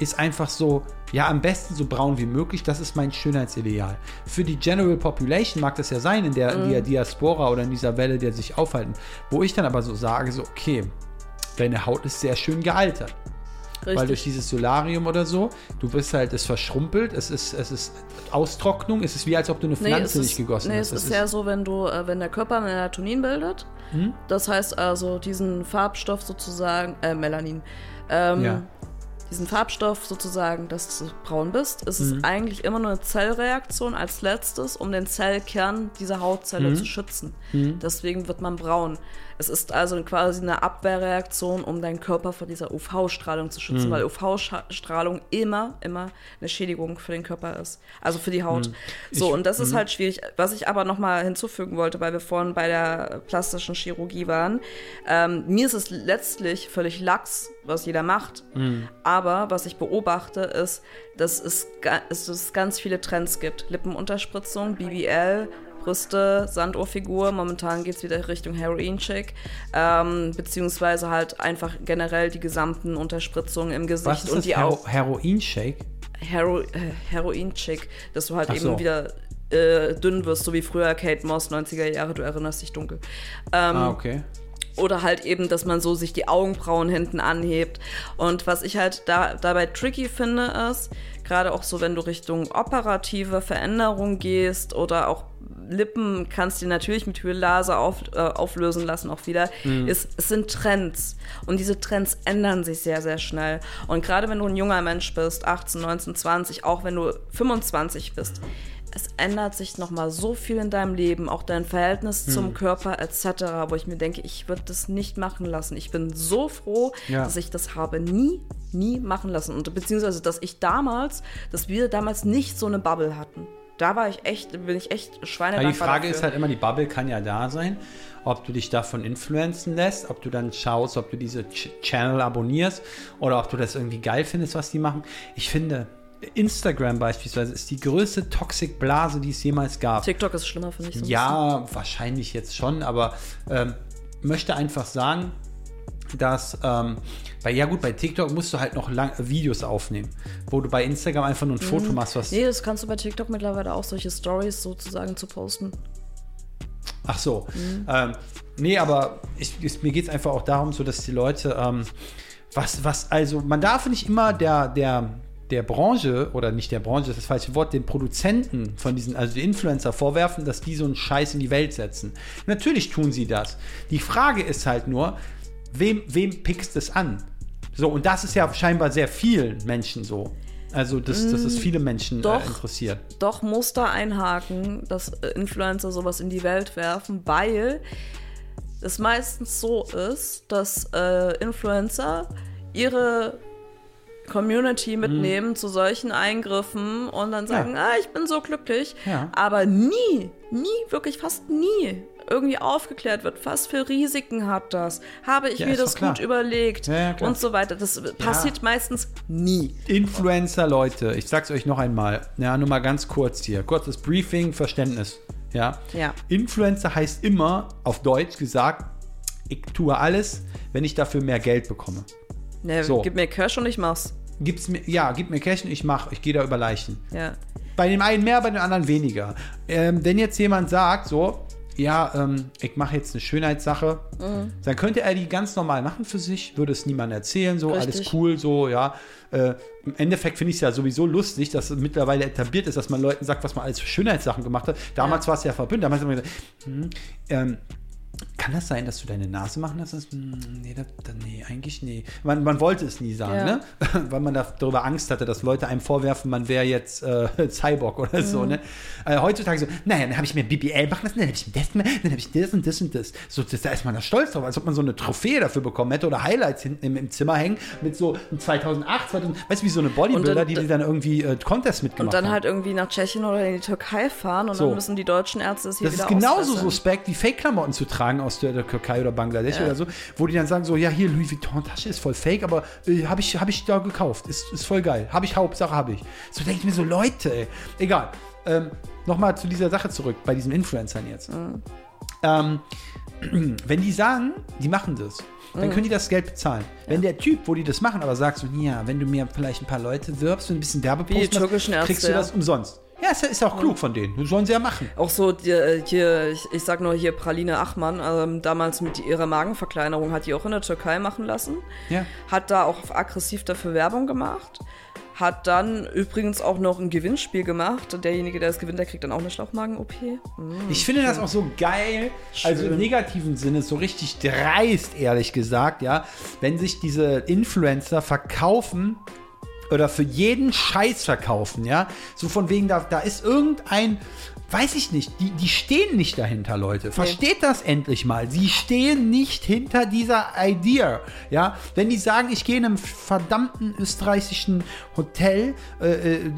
Speaker 3: ist einfach so, ja, am besten so braun wie möglich, das ist mein Schönheitsideal. Für die General Population mag das ja sein, in der, in der Diaspora oder in dieser Welle, der sich aufhalten, wo ich dann aber so sage, so, okay, deine Haut ist sehr schön gealtert. Weil durch
Speaker 2: Richtig.
Speaker 3: dieses Solarium oder so, du bist halt, es verschrumpelt, es ist, es ist Austrocknung, es ist wie als ob du eine
Speaker 2: Nee,
Speaker 3: Pflanze
Speaker 2: es
Speaker 3: nicht
Speaker 2: ist,
Speaker 3: gegossen
Speaker 2: nee,
Speaker 3: hast.
Speaker 2: es
Speaker 3: Es
Speaker 2: ist ja so, wenn du, äh, wenn der Körper Melatonin bildet, das heißt also diesen Farbstoff sozusagen, äh, Melanin, ähm,
Speaker 3: Ja.
Speaker 2: diesen Farbstoff sozusagen, dass du braun bist, ist
Speaker 3: Mhm.
Speaker 2: es eigentlich immer nur eine Zellreaktion als letztes, um den Zellkern dieser Hautzelle
Speaker 3: Mhm.
Speaker 2: zu schützen. Deswegen wird man braun. Es ist also quasi eine Abwehrreaktion, um deinen Körper vor dieser UV-Strahlung zu
Speaker 3: Mhm.
Speaker 2: schützen, weil UV-Strahlung immer, immer eine Schädigung für den Körper ist. Also für die Haut. So,
Speaker 3: Ich-
Speaker 2: und das ist halt schwierig. Was ich aber nochmal hinzufügen wollte, weil wir vorhin bei der plastischen Chirurgie waren, ähm, mir ist es letztlich völlig lax, was jeder macht. Aber was ich beobachte, ist, dass es, dass es ganz viele Trends gibt. Lippenunterspritzung, BBL, Brüste, Sanduhrfigur. Momentan geht es wieder Richtung Heroin-Chick. Ähm, beziehungsweise halt einfach generell die gesamten Unterspritzungen im Gesicht
Speaker 3: was ist
Speaker 2: und
Speaker 3: das
Speaker 2: die Augen.
Speaker 3: Hero Heroin-Shake?
Speaker 2: Hero Heroin-Chick, dass du halt
Speaker 3: Ach
Speaker 2: eben
Speaker 3: so.
Speaker 2: wieder äh, dünn wirst, so wie früher Kate Moss, 90er Jahre, du erinnerst dich dunkel. Ähm,
Speaker 3: Ah, okay.
Speaker 2: Oder halt eben, dass man so sich die Augenbrauen hinten anhebt. Und was ich halt da, dabei tricky finde, ist, gerade auch so, wenn du Richtung operative Veränderung gehst oder auch Lippen kannst du natürlich mit Hyaluronlaser auf, äh, auflösen lassen auch wieder, ist, es sind Trends. Und diese Trends ändern sich sehr, sehr schnell. Und gerade wenn du ein junger Mensch bist, 18, 19, 20, auch wenn du 25 bist, es ändert sich nochmal so viel in deinem Leben, auch dein Verhältnis
Speaker 3: Hm.
Speaker 2: zum Körper etc., wo ich mir denke, ich würde das nicht machen lassen. Ich bin so froh,
Speaker 3: Ja.
Speaker 2: dass ich das habe nie, nie machen lassen. Und beziehungsweise, dass ich damals, dass wir damals nicht so eine Bubble hatten. Da war ich echt, bin ich echt
Speaker 3: Ja,
Speaker 2: schweinedankbar
Speaker 3: die Frage
Speaker 2: dafür.
Speaker 3: ist halt immer, die Bubble kann ja da sein, ob du dich davon influenzen lässt, ob du dann schaust, ob du diese Ch Channel abonnierst oder ob du das irgendwie geil findest, was die machen. Ich finde, Instagram beispielsweise ist die größte Toxic-Blase, die es jemals gab.
Speaker 2: TikTok ist schlimmer, finde ich. So
Speaker 3: Ja, wahrscheinlich jetzt schon, aber ähm, möchte einfach sagen, dass ähm, bei ja gut, bei TikTok musst du halt noch lang, Videos aufnehmen, wo du bei Instagram einfach nur ein Foto machst, was
Speaker 2: Nee, das kannst du bei TikTok mittlerweile auch, solche Stories sozusagen zu posten.
Speaker 3: Ach so. Ähm, nee, aber ich, ich, mir geht es einfach auch darum, so dass die Leute, ähm, was, was, also man darf nicht immer der, der, der Branche, oder nicht der Branche, das ist das falsche Wort, den Produzenten von diesen, also die Influencer vorwerfen, dass die so einen Scheiß in die Welt setzen. Natürlich tun sie das. Die Frage ist halt nur, wem, wem pickst es an? So, und das ist ja scheinbar sehr vielen Menschen so. Also, dass, dass es viele Menschen
Speaker 2: doch.
Speaker 3: äh, interessiert.
Speaker 2: doch muss da einhaken, dass äh, Influencer sowas in die Welt werfen, weil es meistens so ist, dass äh, Influencer ihre Community mitnehmen zu solchen Eingriffen und dann sagen,
Speaker 3: Mhm. Ja.
Speaker 2: ah, ich bin so glücklich,
Speaker 3: Ja.
Speaker 2: aber nie, nie, wirklich fast nie irgendwie aufgeklärt wird, was für Risiken hat das, habe ich
Speaker 3: Ja,
Speaker 2: mir das
Speaker 3: klar.
Speaker 2: gut überlegt
Speaker 3: Ja, ja,
Speaker 2: und so weiter. Das passiert meistens nie.
Speaker 3: Influencer, Leute, ich sag's euch noch einmal, ja, nur mal ganz kurz hier, kurzes Briefing, Verständnis, ja.
Speaker 2: Ja.
Speaker 3: Influencer heißt immer, auf Deutsch gesagt, ich tue alles, wenn ich dafür mehr Geld bekomme.
Speaker 2: Ne,
Speaker 3: So.
Speaker 2: Gib mir Cash und ich mach's.
Speaker 3: gib's mir, ja, gib mir Cash und ich mach, ich gehe da über Leichen.
Speaker 2: Ja.
Speaker 3: Bei dem einen mehr, bei dem anderen weniger. Ähm, wenn jetzt jemand sagt, so, ja, ähm, ich mache jetzt eine Schönheitssache,
Speaker 2: Mhm.
Speaker 3: dann könnte er die ganz normal machen für sich, würde es niemandem erzählen, so, alles
Speaker 2: Richtig.
Speaker 3: cool, so, ja. Äh, Im Endeffekt finde ich es ja sowieso lustig, dass es mittlerweile etabliert ist, dass man Leuten sagt, was man alles für Schönheitssachen gemacht hat. Damals war es ja verbündet, damals haben wir gesagt, hm, ähm, kann das sein, dass du deine Nase machen lässt? Hm, Nee, das, das, nee, eigentlich nee. Man, man wollte es nie sagen,
Speaker 2: Ja.
Speaker 3: ne? Weil man da, darüber Angst hatte, dass Leute einem vorwerfen, man wäre jetzt äh, Cyborg oder so,
Speaker 2: Mhm.
Speaker 3: ne? Äh, heutzutage so, naja, dann habe ich mir BBL machen lassen, dann habe ich das, dann habe ich das und das und das. So, das, da ist man da stolz drauf, als ob man so eine Trophäe dafür bekommen hätte oder Highlights hinten im, im Zimmer hängen mit so einem 2008, 2000, weißt du, wie so eine Bodybuilder,
Speaker 2: dann-
Speaker 3: die, die dann irgendwie äh, Contests mitgemacht
Speaker 2: Und dann
Speaker 3: haben.
Speaker 2: halt irgendwie nach Tschechien oder in die Türkei fahren und
Speaker 3: So.
Speaker 2: dann müssen die deutschen Ärzte es hier
Speaker 3: Das
Speaker 2: wieder
Speaker 3: ist genauso
Speaker 2: ausbessern.
Speaker 3: suspekt, wie Fake-Klamotten zu tragen aus der, Türkei oder Bangladesch oder so, wo die dann sagen so, ja, hier, Louis Vuitton-Tasche ist voll fake, aber äh, habe ich, hab ich da gekauft, ist, ist voll geil, habe ich, Hauptsache habe ich. So denke ich mir so, Leute, ey. egal. Ähm, Nochmal zu dieser Sache zurück, bei diesen Influencern jetzt. Ähm, wenn die sagen, die machen das, dann können die das Geld bezahlen. Wenn der Typ, wo die das machen, aber sagt so, ja, wenn du mir vielleicht ein paar Leute wirbst und ein bisschen Werbepost
Speaker 2: Ärzte,
Speaker 3: kriegst du
Speaker 2: ja.
Speaker 3: das umsonst. Ja, ist, ist auch klug von denen. Das sollen sie ja machen.
Speaker 2: Auch so, die, äh, hier, ich, ich sag nur hier Praline Achmann, ähm, damals mit ihrer Magenverkleinerung hat die auch in der Türkei machen lassen.
Speaker 3: Ja.
Speaker 2: Hat da auch aggressiv dafür Werbung gemacht. Hat dann übrigens auch noch ein Gewinnspiel gemacht. Derjenige, der es gewinnt, der kriegt dann auch eine Schlauchmagen-OP.
Speaker 3: Ich finde das auch so geil, also im
Speaker 2: Schön.
Speaker 3: negativen Sinne, so richtig dreist, ehrlich gesagt, ja, wenn sich diese Influencer verkaufen oder für jeden Scheiß verkaufen, ja, so von wegen, da, da ist irgendein, weiß ich nicht, die, die stehen nicht dahinter, Leute. Versteht das endlich mal. Sie stehen nicht hinter dieser Idee, ja. Wenn die sagen, ich gehe in einem verdammten österreichischen Hotel, äh, äh,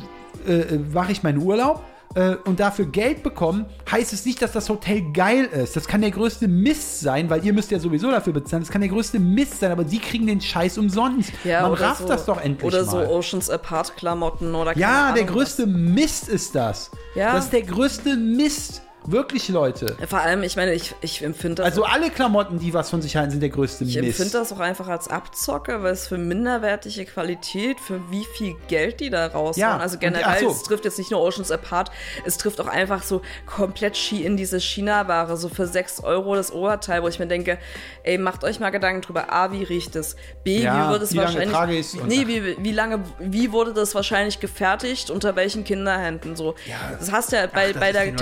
Speaker 3: äh, mache ich meinen Urlaub, äh, und dafür Geld bekommen, heißt es nicht, dass das Hotel geil ist. Das kann der größte Mist sein, weil ihr müsst ja sowieso dafür bezahlen. Das kann der größte Mist sein, aber sie kriegen den Scheiß umsonst. Man
Speaker 2: oder
Speaker 3: rafft
Speaker 2: so,
Speaker 3: das doch endlich
Speaker 2: Oder
Speaker 3: mal.
Speaker 2: so Oceans Apart Klamotten oder
Speaker 3: ja, der
Speaker 2: Ahnung
Speaker 3: größte Mist ist das.
Speaker 2: Ja.
Speaker 3: Das ist der größte Mist. Wirklich, Leute.
Speaker 2: Vor allem, ich meine, ich, ich empfinde das
Speaker 3: Also alle Klamotten, die was von sich halten, sind der größte
Speaker 2: Ich
Speaker 3: Mist.
Speaker 2: empfinde das auch einfach als Abzocke, weil es für minderwertige Qualität, für wie viel Geld die da raushauen.
Speaker 3: Ja,
Speaker 2: Also generell,
Speaker 3: ach so.
Speaker 2: es trifft jetzt nicht nur Oceans Apart, es trifft auch einfach so komplett Ski in diese China-Ware, so für 6 Euro das Oberteil, wo ich mir denke, ey, macht euch mal Gedanken drüber, A, wie riecht es? B,
Speaker 3: Ja,
Speaker 2: wie wird es
Speaker 3: wie lange
Speaker 2: wahrscheinlich.
Speaker 3: trage ich's und-
Speaker 2: nee, wie, wie lange, wie wurde das wahrscheinlich gefertigt, unter welchen Kinderhänden so? das hast du ja bei,
Speaker 3: das
Speaker 2: bei der
Speaker 3: den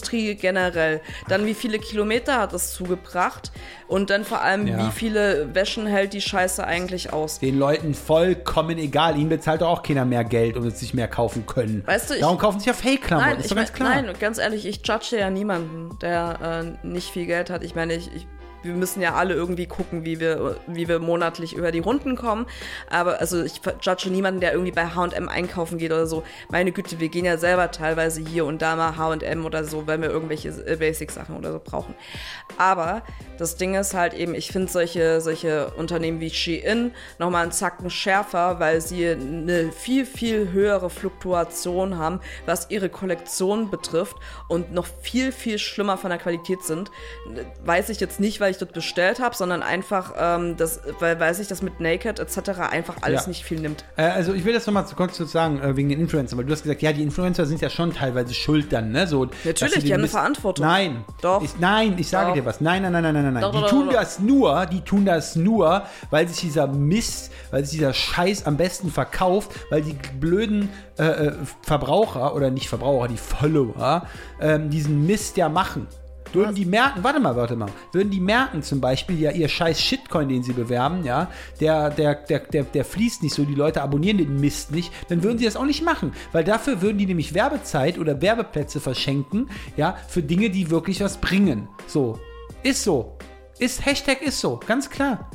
Speaker 2: Textilindustrie generell. Dann wie viele Kilometer hat das zugebracht? Und dann vor allem,
Speaker 3: Ja.
Speaker 2: wie viele Wäschen hält die Scheiße eigentlich aus?
Speaker 3: den Leuten vollkommen egal. Ihnen bezahlt doch auch keiner mehr Geld, um es sich mehr kaufen können.
Speaker 2: Weißt du, ich-
Speaker 3: Darum kaufen sich ja Fake-Klamotten.
Speaker 2: Nein,
Speaker 3: ist
Speaker 2: ich
Speaker 3: doch ganz klar.
Speaker 2: nein, ganz ehrlich, ich judge ja niemanden, der äh, nicht viel Geld hat. Ich meine, ich, ich, wir müssen ja alle irgendwie gucken, wie wir, wie wir monatlich über die Runden kommen. Aber also ich judge niemanden, der irgendwie bei H&M einkaufen geht oder so. Meine Güte, wir gehen ja selber teilweise hier und da mal H&M oder so, wenn wir irgendwelche äh, Basic-Sachen oder so brauchen. Aber das Ding ist halt eben, ich finde solche, solche Unternehmen wie Shein nochmal einen Zacken schärfer, weil sie eine viel, viel höhere Fluktuation haben, was ihre Kollektion betrifft und noch viel, viel schlimmer von der Qualität sind. Weiß ich jetzt nicht, weil ich dort bestellt habe, sondern einfach, ähm, das, weil, weil sich das mit Naked etc. einfach alles
Speaker 3: Ja.
Speaker 2: nicht viel nimmt.
Speaker 3: Äh, also ich will das nochmal kurz kurz sagen, äh, wegen den Influencern, weil du hast gesagt, ja, die Influencer sind ja schon teilweise schuld dann, ne? So, sie
Speaker 2: die haben eine Verantwortung.
Speaker 3: Nein.
Speaker 2: Doch.
Speaker 3: Ich, nein, ich sage
Speaker 2: Doch.
Speaker 3: dir was. Nein, nein, nein, nein, nein, nein.
Speaker 2: Doch,
Speaker 3: die
Speaker 2: doch,
Speaker 3: tun das nur, die tun das nur, weil sich dieser Mist, weil sich dieser Scheiß am besten verkauft, weil die blöden äh, äh, Verbraucher oder nicht Verbraucher, die Follower, ähm, diesen Mist ja machen. Würden die merken, warte mal, warte mal, würden die merken zum Beispiel, ja, ihr scheiß Shitcoin, den sie bewerben, ja, der, der, der, der, der fließt nicht so, die Leute abonnieren den Mist nicht, dann würden sie das auch nicht machen, weil dafür würden die nämlich Werbezeit oder Werbeplätze verschenken, ja, für Dinge, die wirklich was bringen. So, ist so. Ist, Hashtag ist so, ganz klar.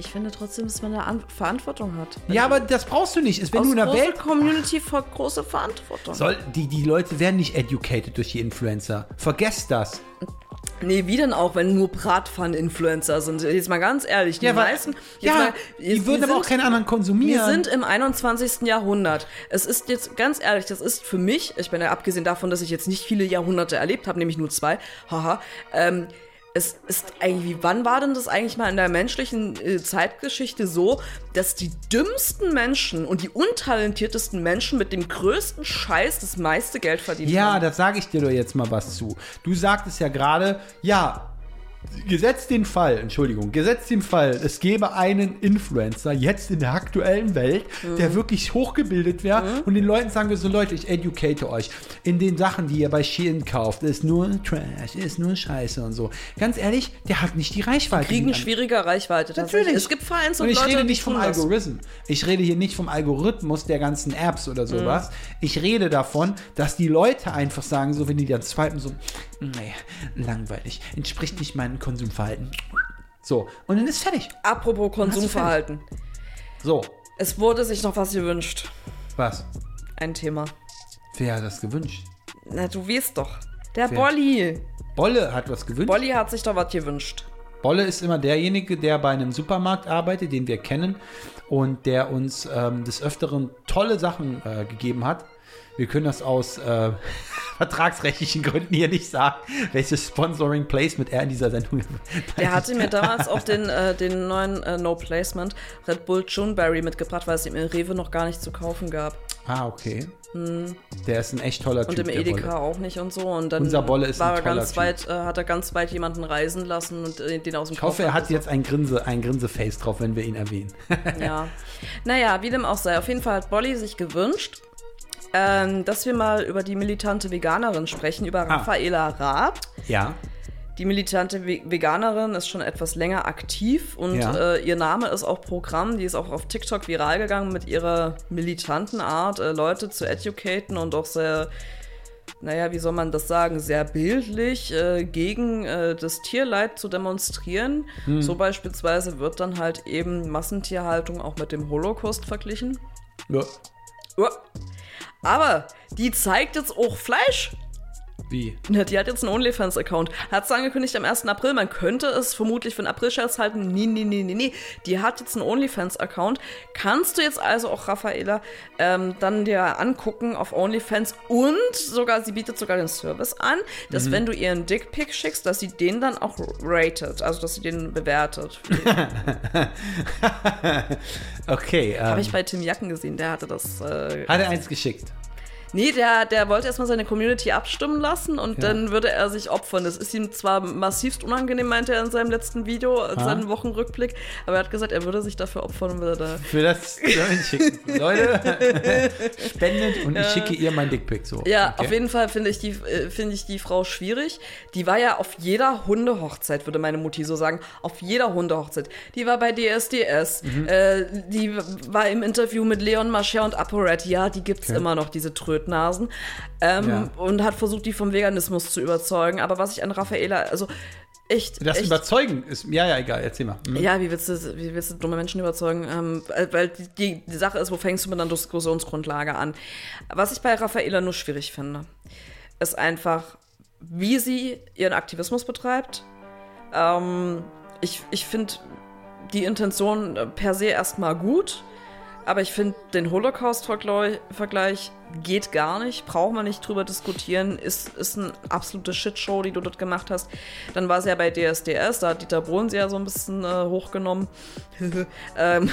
Speaker 2: Ich finde trotzdem, dass man eine An Verantwortung hat.
Speaker 3: Ja, aber das brauchst du nicht. Ist, wenn
Speaker 2: Aus
Speaker 3: du in der Welt
Speaker 2: Community vor große Verantwortung.
Speaker 3: soll, die, die Leute werden nicht educated durch die Influencer. Vergesst das.
Speaker 2: Nee, wie denn auch, wenn nur Bratpfannen-Influencer sind? Jetzt mal ganz ehrlich, die
Speaker 3: Ja,
Speaker 2: meisten.
Speaker 3: Ja,
Speaker 2: mal,
Speaker 3: die
Speaker 2: jetzt-
Speaker 3: würden
Speaker 2: wir
Speaker 3: aber auch
Speaker 2: sind-
Speaker 3: keinen anderen konsumieren.
Speaker 2: Wir sind im 21. Jahrhundert. Es ist jetzt ganz ehrlich, das ist für mich, ich meine, abgesehen davon, dass ich jetzt nicht viele Jahrhunderte erlebt habe, nämlich nur zwei, haha, ähm, es ist eigentlich, wann war denn das eigentlich mal in der menschlichen äh, Zeitgeschichte so, dass die dümmsten Menschen und die untalentiertesten Menschen mit dem größten Scheiß das meiste Geld verdienen?
Speaker 3: Ja,
Speaker 2: haben?
Speaker 3: da sage ich dir doch jetzt mal was zu. Du sagtest ja gerade, ja, gesetzt den Fall, Entschuldigung, gesetzt den Fall, es gäbe einen Influencer jetzt in der aktuellen Welt, der wirklich hochgebildet wäre und den Leuten sagen wir so, Leute, ich educate euch. In den Sachen, die ihr bei Shein kauft, ist nur Trash, ist nur Scheiße und so. Ganz ehrlich, der hat nicht die Reichweite.
Speaker 2: Kriegen
Speaker 3: die an-
Speaker 2: schwieriger Reichweite.
Speaker 3: Natürlich.
Speaker 2: Es gibt Vereins und,
Speaker 3: und ich
Speaker 2: Leute,
Speaker 3: rede nicht vom. Algorithmen. Ich rede hier nicht vom Algorithmus der ganzen Apps oder sowas. Ich rede davon, dass die Leute einfach sagen, so wenn die dann swipen, so, nee, langweilig, entspricht nicht meinem Konsumverhalten. So, und dann ist fertig.
Speaker 2: Apropos Konsumverhalten.
Speaker 3: So,
Speaker 2: Es wurde sich noch was gewünscht.
Speaker 3: was?
Speaker 2: Ein Thema.
Speaker 3: Wer hat das gewünscht?
Speaker 2: Na, du weißt doch. Der
Speaker 3: Wer?
Speaker 2: Bolli.
Speaker 3: Bolle hat was gewünscht.
Speaker 2: Bolli hat sich doch was gewünscht.
Speaker 3: Bolle ist immer derjenige, der bei einem Supermarkt arbeitet, den wir kennen und der uns ähm, des Öfteren tolle Sachen äh, gegeben hat. Wir können das aus äh, vertragsrechtlichen Gründen hier nicht sagen, welches Sponsoring Placement er in dieser Sendung
Speaker 2: Der hatte mir damals auch den, äh, den neuen äh, No Placement Red Bull Juneberry mitgebracht, weil es ihm im Rewe noch gar nicht zu kaufen gab.
Speaker 3: Ah, okay. Der ist ein echt toller.
Speaker 2: Und
Speaker 3: Typ.
Speaker 2: im
Speaker 3: der
Speaker 2: Edeka auch nicht und so. Und dann
Speaker 3: Unser Bolle ist
Speaker 2: war
Speaker 3: ein
Speaker 2: er
Speaker 3: toller
Speaker 2: ganz
Speaker 3: Typ.
Speaker 2: weit, äh, hat er ganz weit jemanden reisen lassen und äh, den aus dem
Speaker 3: Ich hoffe, er hat jetzt ein Grinse, ein Grinseface drauf, wenn wir ihn erwähnen.
Speaker 2: Ja. Naja, wie dem auch sei. Auf jeden Fall hat Bolli sich gewünscht, ähm, dass wir mal über die militante Veganerin sprechen, über
Speaker 3: Ah.
Speaker 2: Raffaela Raab.
Speaker 3: ja.
Speaker 2: Die militante Ve Veganerin ist schon etwas länger aktiv und
Speaker 3: Ja.
Speaker 2: äh, ihr Name ist auch Programm. Die ist auch auf TikTok viral gegangen mit ihrer militanten Art, äh, Leute zu educaten und auch sehr, naja, wie soll man das sagen, sehr bildlich äh, gegen äh, das Tierleid zu demonstrieren.
Speaker 3: Hm.
Speaker 2: So beispielsweise wird dann halt eben Massentierhaltung auch mit dem Holocaust verglichen.
Speaker 3: ja.
Speaker 2: Uah. Aber die zeigt jetzt auch Fleisch.
Speaker 3: Wie?
Speaker 2: Ja, Die hat jetzt einen OnlyFans-Account. Hat es angekündigt am 1. April. Man könnte es vermutlich für einen April-Scherz halten. Nee, nee, nee, nee, nee. Die hat jetzt einen OnlyFans-Account. Kannst du jetzt also auch, Raffaela, ähm, dann dir angucken auf OnlyFans und sogar, sie bietet sogar den Service an, dass wenn du ihr einen Dickpick schickst, dass sie den dann auch rated. Also, dass sie den bewertet.
Speaker 3: Okay. Ähm,
Speaker 2: Habe ich bei Tim Jacken gesehen. Der hatte das. Äh,
Speaker 3: hat er eins geschickt?
Speaker 2: Nee, der, der wollte erstmal seine Community abstimmen lassen und dann würde er sich opfern. Das ist ihm zwar massivst unangenehm, meinte er in seinem letzten Video, in seinem Wochenrückblick, aber er hat gesagt, er würde sich dafür opfern und würde da.
Speaker 3: Für das. Leute, spendet und ich schicke ihr mein Dickpick so.
Speaker 2: Ja,
Speaker 3: Okay.
Speaker 2: auf jeden Fall finde ich, die, äh, finde ich die Frau schwierig. Die war ja auf jeder Hundehochzeit, würde meine Mutti so sagen. Auf jeder Hundehochzeit. Die war bei DSDS.
Speaker 3: Mhm.
Speaker 2: Äh, die war im Interview mit Leon Mascher und ApoRed. Ja, die gibt's immer noch, diese Trötnasen. Ähm,
Speaker 3: Ja.
Speaker 2: Und hat versucht, die vom Veganismus zu überzeugen. Aber was ich an Raffaela, also echt.
Speaker 3: Das
Speaker 2: echt,
Speaker 3: Überzeugen ist, ja, ja, egal, erzähl mal. Hm.
Speaker 2: ja, wie willst, du, wie willst du dumme Menschen überzeugen? Ähm, weil- weil die, die Sache ist, wo fängst du mit einer Diskussionsgrundlage an? Was ich bei Raffaela nur schwierig finde, ist einfach, wie sie ihren Aktivismus betreibt. Ähm, ich ich finde die Intention äh, per se erstmal gut, aber ich finde den Holocaust-Vergleich geht gar nicht, braucht man nicht drüber diskutieren, ist, ist eine absolute Shitshow, die du dort gemacht hast. Dann war sie ja bei DSDS, da hat Dieter Bohlen sie ja so ein bisschen äh, hochgenommen. ähm,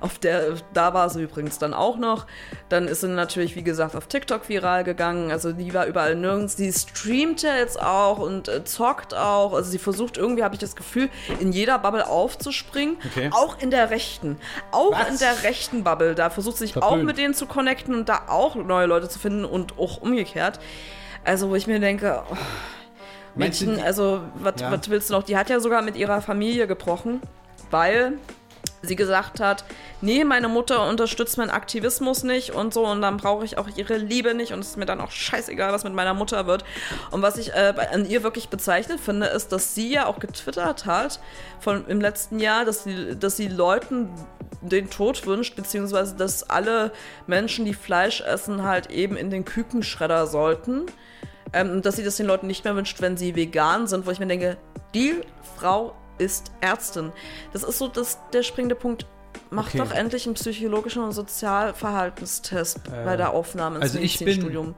Speaker 2: auf der, da war sie übrigens dann auch noch. Dann ist sie natürlich, wie gesagt, auf TikTok viral gegangen. Also die war überall nirgends. Die streamt ja jetzt auch und äh, zockt auch. Also sie versucht irgendwie, habe ich das Gefühl, in jeder Bubble aufzuspringen.
Speaker 3: Okay.
Speaker 2: Auch in der rechten. Auch
Speaker 3: Was?
Speaker 2: in der rechten Bubble. Da versucht sie sich auch
Speaker 3: Verpönt.
Speaker 2: mit denen zu connecten und da auch neue Leute zu finden und auch umgekehrt. Also wo ich mir denke, oh, Mädchen, also was
Speaker 3: Ja.
Speaker 2: was willst du noch? Die hat ja sogar mit ihrer Familie gebrochen, weil sie gesagt hat, nee, meine Mutter unterstützt meinen Aktivismus nicht und so und dann brauche ich auch ihre Liebe nicht und es ist mir dann auch scheißegal, was mit meiner Mutter wird. Und was ich äh, an ihr wirklich bezeichnet finde, ist, dass sie ja auch getwittert hat von im letzten Jahr, dass sie, dass sie Leuten den Tod wünscht, beziehungsweise dass alle Menschen, die Fleisch essen, halt eben in den Kükenschredder sollten. Ähm, dass sie das den Leuten nicht mehr wünscht, wenn sie vegan sind, wo ich mir denke, die Frau ist Ärztin. Das ist so das, der springende Punkt. Mach
Speaker 3: Okay.
Speaker 2: doch endlich einen psychologischen und Sozialverhaltenstest bei der Aufnahme ins
Speaker 3: also ich bin-
Speaker 2: Medizinstudium.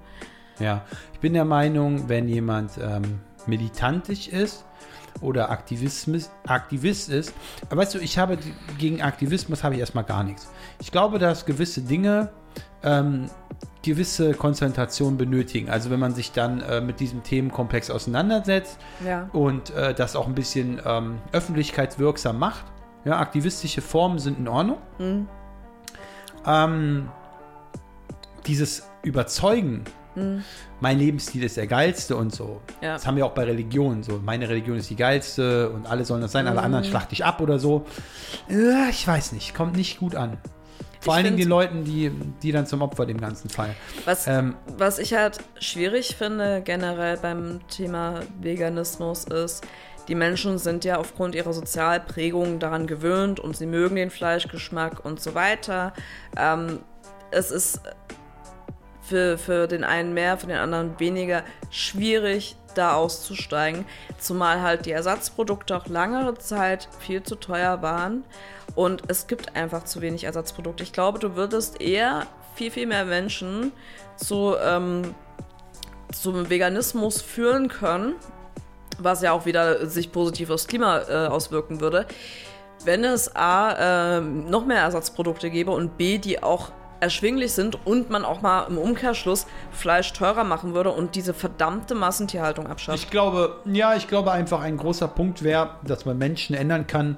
Speaker 3: Ja, ich bin der Meinung, wenn jemand ähm, militantisch ist, oder Aktivismus, Aktivist ist. Aber weißt du, ich habe gegen Aktivismus habe ich erstmal gar nichts. Ich glaube, dass gewisse Dinge ähm, gewisse Konzentration benötigen. Also wenn man sich dann äh, mit diesem Themenkomplex auseinandersetzt
Speaker 2: Ja.
Speaker 3: und äh, das auch ein bisschen ähm, öffentlichkeitswirksam macht. Ja, aktivistische Formen sind in Ordnung. Ähm, dieses Überzeugen, mein Lebensstil ist der geilste und so.
Speaker 2: Ja.
Speaker 3: Das haben wir auch bei Religionen so. Meine Religion ist die geilste und alle sollen das sein, alle anderen schlachte ich ab oder so. Äh, ich weiß nicht, kommt nicht gut an. Vor allen Dingen den Leuten, die, die dann zum Opfer dem ganzen Fall.
Speaker 2: Was,
Speaker 3: Ähm,
Speaker 2: was ich halt schwierig finde generell beim Thema Veganismus ist, die Menschen sind ja aufgrund ihrer Sozialprägung daran gewöhnt und sie mögen den Fleischgeschmack und so weiter. Ähm, es ist für, für den einen mehr, für den anderen weniger schwierig, da auszusteigen. Zumal halt die Ersatzprodukte auch langere Zeit viel zu teuer waren. Und es gibt einfach zu wenig Ersatzprodukte. Ich glaube, du würdest eher viel, viel mehr Menschen zu, ähm, zum Veganismus führen können, was ja auch wieder sich positiv aufs Klima äh, auswirken würde, wenn es A, ähm, noch mehr Ersatzprodukte gäbe und B, die auch erschwinglich sind und man auch mal im Umkehrschluss Fleisch teurer machen würde und diese verdammte Massentierhaltung abschafft.
Speaker 3: Ich glaube, ja, ich glaube einfach ein großer Punkt wäre, dass man Menschen ändern kann.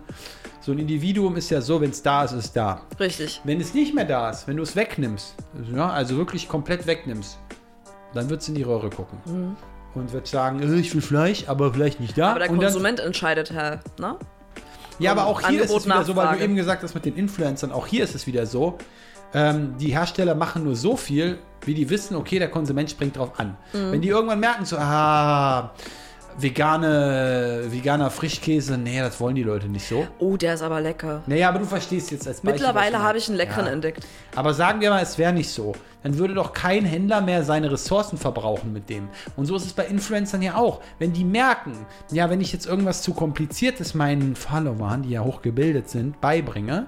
Speaker 3: So ein Individuum ist ja so, wenn es da ist, ist es da.
Speaker 2: Richtig.
Speaker 3: Wenn es nicht mehr da ist, wenn du es wegnimmst, ja, also wirklich komplett wegnimmst, dann wird es in die Röhre gucken. Und wird sagen, äh, ich will Fleisch, aber vielleicht nicht da.
Speaker 2: Aber der
Speaker 3: und
Speaker 2: Konsument entscheidet, Herr, ne?
Speaker 3: ja, aber auch hier
Speaker 2: Angebot,
Speaker 3: ist es wieder so, weil du
Speaker 2: Nachfrage.
Speaker 3: eben gesagt hast mit den Influencern, auch hier ist es wieder so, ähm, die Hersteller machen nur so viel, wie die wissen, okay, der Konsument springt drauf an.
Speaker 2: Mhm.
Speaker 3: Wenn die irgendwann merken, so, ah, vegane, veganer Frischkäse, nee, das wollen die Leute nicht so.
Speaker 2: Oh, der ist aber lecker.
Speaker 3: Naja, aber du verstehst jetzt als Beispiel.
Speaker 2: Mittlerweile habe ich einen leckeren
Speaker 3: Ja.
Speaker 2: entdeckt.
Speaker 3: Aber sagen wir mal, es wäre nicht so. Dann würde doch kein Händler mehr seine Ressourcen verbrauchen mit dem. Und so ist es bei Influencern ja auch. Wenn die merken, ja, wenn ich jetzt irgendwas zu kompliziertes meinen Followern, die ja hochgebildet sind, beibringe,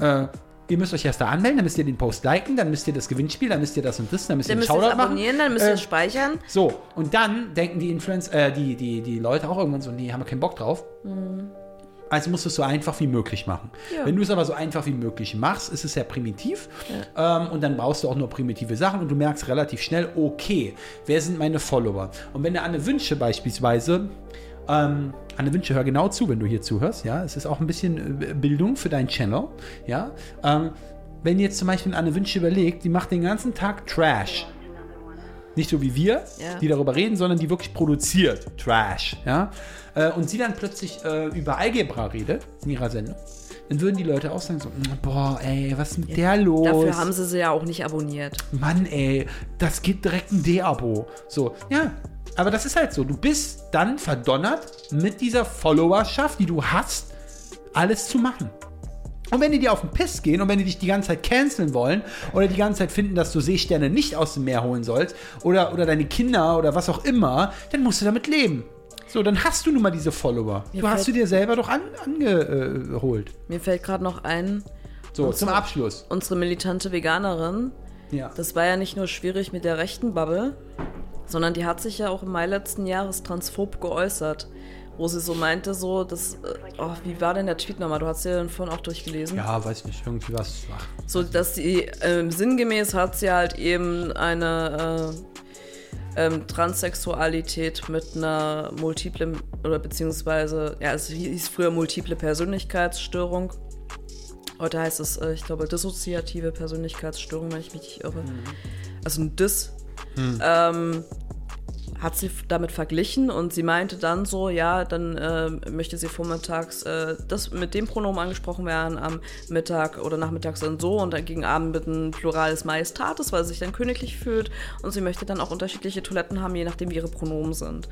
Speaker 3: äh, ihr müsst euch erst da anmelden, dann müsst ihr den Post liken, dann müsst ihr das Gewinnspiel, dann müsst ihr das und das, dann müsst ihr
Speaker 2: Dann
Speaker 3: den Shoutout machen.
Speaker 2: abonnieren, dann müsst ihr
Speaker 3: Äh,
Speaker 2: es speichern.
Speaker 3: so, und dann denken die Influencer, äh, die, die, die Leute auch irgendwann so, nee, haben wir keinen Bock drauf. Also musst du es so einfach wie möglich machen.
Speaker 2: Ja.
Speaker 3: Wenn du es aber so einfach wie möglich machst, ist es sehr primitiv. Ähm, und dann brauchst du auch nur primitive Sachen und du merkst relativ schnell, okay, wer sind meine Follower? Und wenn der Anne Wünsche beispielsweise, ähm, Anne Wünsche, hör genau zu, wenn du hier zuhörst, ja, es ist auch ein bisschen äh, Bildung für deinen Channel, ja. Ähm, wenn jetzt zum Beispiel Anne Wünsche überlegt, die macht den ganzen Tag Trash. Nicht so wie wir,
Speaker 2: Ja.
Speaker 3: die darüber reden, sondern die wirklich produziert. Trash. Ja? Äh, Und sie dann plötzlich äh, über Algebra redet in ihrer Sendung. Dann würden die Leute auch sagen so, "Mm, boah, ey, was ist mit der los?
Speaker 2: Dafür haben sie sie ja auch nicht abonniert.
Speaker 3: Mann, ey, das gibt direkt ein D-Abo. So, ja. Aber das ist halt so. Du bist dann verdonnert, mit dieser Followerschaft, die du hast, alles zu machen. Und wenn die dir auf den Piss gehen und wenn die dich die ganze Zeit canceln wollen oder die ganze Zeit finden, dass du Seesterne nicht aus dem Meer holen sollst oder, oder deine Kinder oder was auch immer, dann musst du damit leben. So, dann hast du nun mal diese Follower.
Speaker 2: Mir
Speaker 3: du hast du dir selber doch angeholt.
Speaker 2: Mir fällt gerade noch ein,
Speaker 3: so,
Speaker 2: Und
Speaker 3: zum Abschluss.
Speaker 2: unsere militante Veganerin,
Speaker 3: Ja.
Speaker 2: das war ja nicht nur schwierig mit der rechten Bubble, sondern die hat sich ja auch im Mai letzten Jahres transphob geäußert. Wo sie so meinte, so, das, äh, oh, wie war denn der Tweet nochmal? Du hast ja den vorhin auch durchgelesen.
Speaker 3: ja, weiß nicht, irgendwie was.
Speaker 2: So, dass sie, ähm, sinngemäß hat sie halt eben eine äh, ähm, Transsexualität mit einer multiplen, oder beziehungsweise, ja, es hieß früher multiple Persönlichkeitsstörung. Heute heißt es, äh, ich glaube, dissoziative Persönlichkeitsstörung, wenn ich mich nicht irre. Also ein Dis. Ähm, hat sie damit verglichen und sie meinte dann so, ja, dann äh, möchte sie vormittags äh, das mit dem Pronomen angesprochen werden, am Mittag oder nachmittags dann so und dann gegen Abend mit einem Plural des Majestatis, weil sie sich dann königlich fühlt und sie möchte dann auch unterschiedliche Toiletten haben, je nachdem wie ihre Pronomen sind.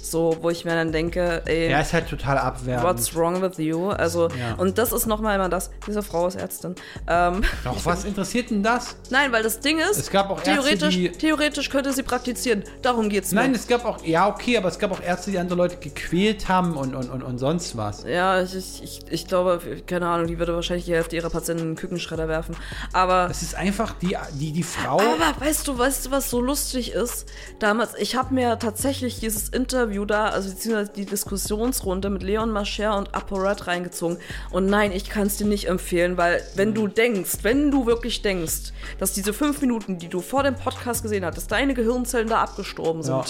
Speaker 2: So, wo ich mir dann denke, ey,
Speaker 3: Er ist halt total abwertend.
Speaker 2: what's wrong with you? Also,
Speaker 3: Ja.
Speaker 2: und das ist nochmal immer das, diese Frau ist Ärztin. Ähm,
Speaker 3: Doch, was interessiert denn das?
Speaker 2: nein, weil das Ding ist,
Speaker 3: Es gab auch Ärzte,
Speaker 2: theoretisch,
Speaker 3: die-
Speaker 2: theoretisch könnte sie praktizieren. Darum geht's
Speaker 3: Nein, es gab auch, ja, okay, aber es gab auch Ärzte, die andere Leute gequält haben und, und, und, und sonst was.
Speaker 2: Ja, ich, ich, ich glaube, keine Ahnung, die würde wahrscheinlich die Hälfte ihrer Patienten in den Kükenschredder werfen. Aber.
Speaker 3: Es ist einfach die, die, die Frau.
Speaker 2: Aber weißt du, weißt du, was so lustig ist? Damals, ich habe mir tatsächlich dieses Interview da, also beziehungsweise die Diskussionsrunde mit Leon Mascher und ApoRed reingezogen. Und nein, ich kann es dir nicht empfehlen, weil wenn du denkst, wenn du wirklich denkst, dass diese fünf Minuten, die du vor dem Podcast gesehen hast, dass deine Gehirnzellen da abgestorben sind,
Speaker 3: Ja.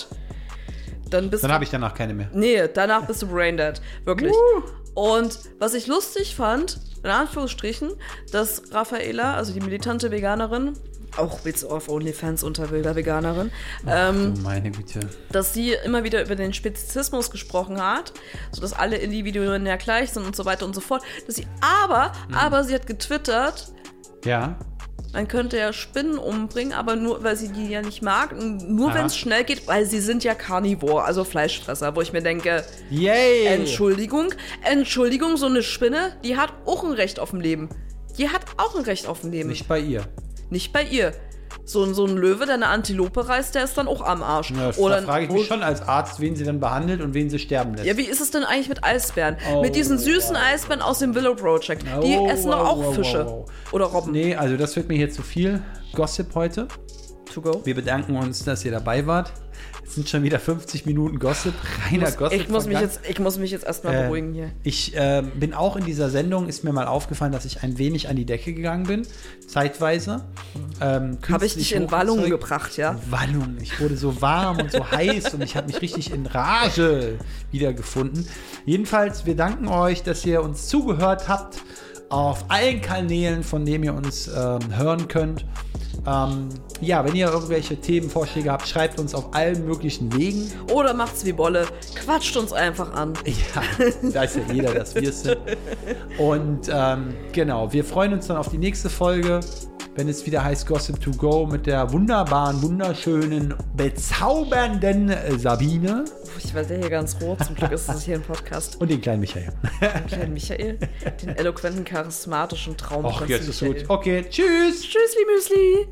Speaker 2: Dann bist
Speaker 3: Dann habe ich danach keine mehr.
Speaker 2: Nee, danach bist du braindead. Wirklich. Und was ich lustig fand, in Anführungsstrichen, dass Raffaela, also die militante Veganerin, auch jetzt auf OnlyFans unter wilder Veganerin, ähm,
Speaker 3: Oh, meine Güte.
Speaker 2: dass sie immer wieder über den Spezizismus gesprochen hat, sodass alle Individuen ja gleich sind und so weiter und so fort. Dass sie aber, aber sie hat getwittert,
Speaker 3: Ja.
Speaker 2: Man könnte ja Spinnen umbringen, aber nur, weil sie die ja nicht mag, nur
Speaker 3: Ah.
Speaker 2: wenn es schnell geht, weil sie sind ja Carnivore, also Fleischfresser, wo ich mir denke,
Speaker 3: Yay!
Speaker 2: Entschuldigung, Entschuldigung, so eine Spinne, die hat auch ein Recht auf ein Leben. Die hat auch ein Recht auf ein Leben.
Speaker 3: Nicht bei ihr.
Speaker 2: Nicht bei ihr. So, ein- so ein Löwe, der eine Antilope reißt, der ist dann auch am Arsch.
Speaker 3: Ja,
Speaker 2: Oder
Speaker 3: da frage ich mich schon als Arzt, wen sie dann behandelt und wen sie sterben lässt.
Speaker 2: Ja, wie ist es denn eigentlich mit Eisbären?
Speaker 3: Oh,
Speaker 2: mit diesen süßen Eisbären aus dem Willow Project. Die
Speaker 3: Oh,
Speaker 2: essen doch
Speaker 3: wow,
Speaker 2: auch
Speaker 3: wow,
Speaker 2: Fische.
Speaker 3: wow, wow.
Speaker 2: Oder Robben.
Speaker 3: Nee, also das wird mir hier zu viel Gossip heute.
Speaker 2: To go.
Speaker 3: Wir bedanken uns, dass ihr dabei wart. Es sind schon wieder 50 Minuten Gossip, reiner
Speaker 2: muss,
Speaker 3: Gossip.
Speaker 2: ich, muss mich jetzt, ich muss mich jetzt erstmal
Speaker 3: Äh,
Speaker 2: beruhigen hier.
Speaker 3: Ich äh, bin auch in dieser Sendung, ist mir mal aufgefallen, dass ich ein wenig an die Decke gegangen bin, zeitweise. Ähm,
Speaker 2: Habe ich dich in Wallung gebracht, ja?
Speaker 3: Wallung. Ich wurde so warm und so heiß und ich habe mich richtig in Rage wiedergefunden. Jedenfalls, wir danken euch, dass ihr uns zugehört habt auf allen Kanälen, von denen ihr uns ähm, hören könnt. Ähm, ja, wenn ihr irgendwelche Themenvorschläge habt, schreibt uns auf allen möglichen Wegen.
Speaker 2: Oder macht's wie Bolle. Quatscht uns einfach an.
Speaker 3: Ja, weiß ja jeder, dass wir es sind. Und ähm, genau, wir freuen uns dann auf die nächste Folge, wenn es wieder heißt Gossip to Go mit der wunderbaren, wunderschönen, bezaubernden Sabine
Speaker 2: Ich werde hier ganz rot. Zum Glück ist es hier ein Podcast.
Speaker 3: und den kleinen Michael.
Speaker 2: Den kleinen Michael, den eloquenten, charismatischen Traumprinzen
Speaker 3: jetzt ist
Speaker 2: Michael.
Speaker 3: gut. Okay, tschüss.
Speaker 2: Tschüssli Müsli.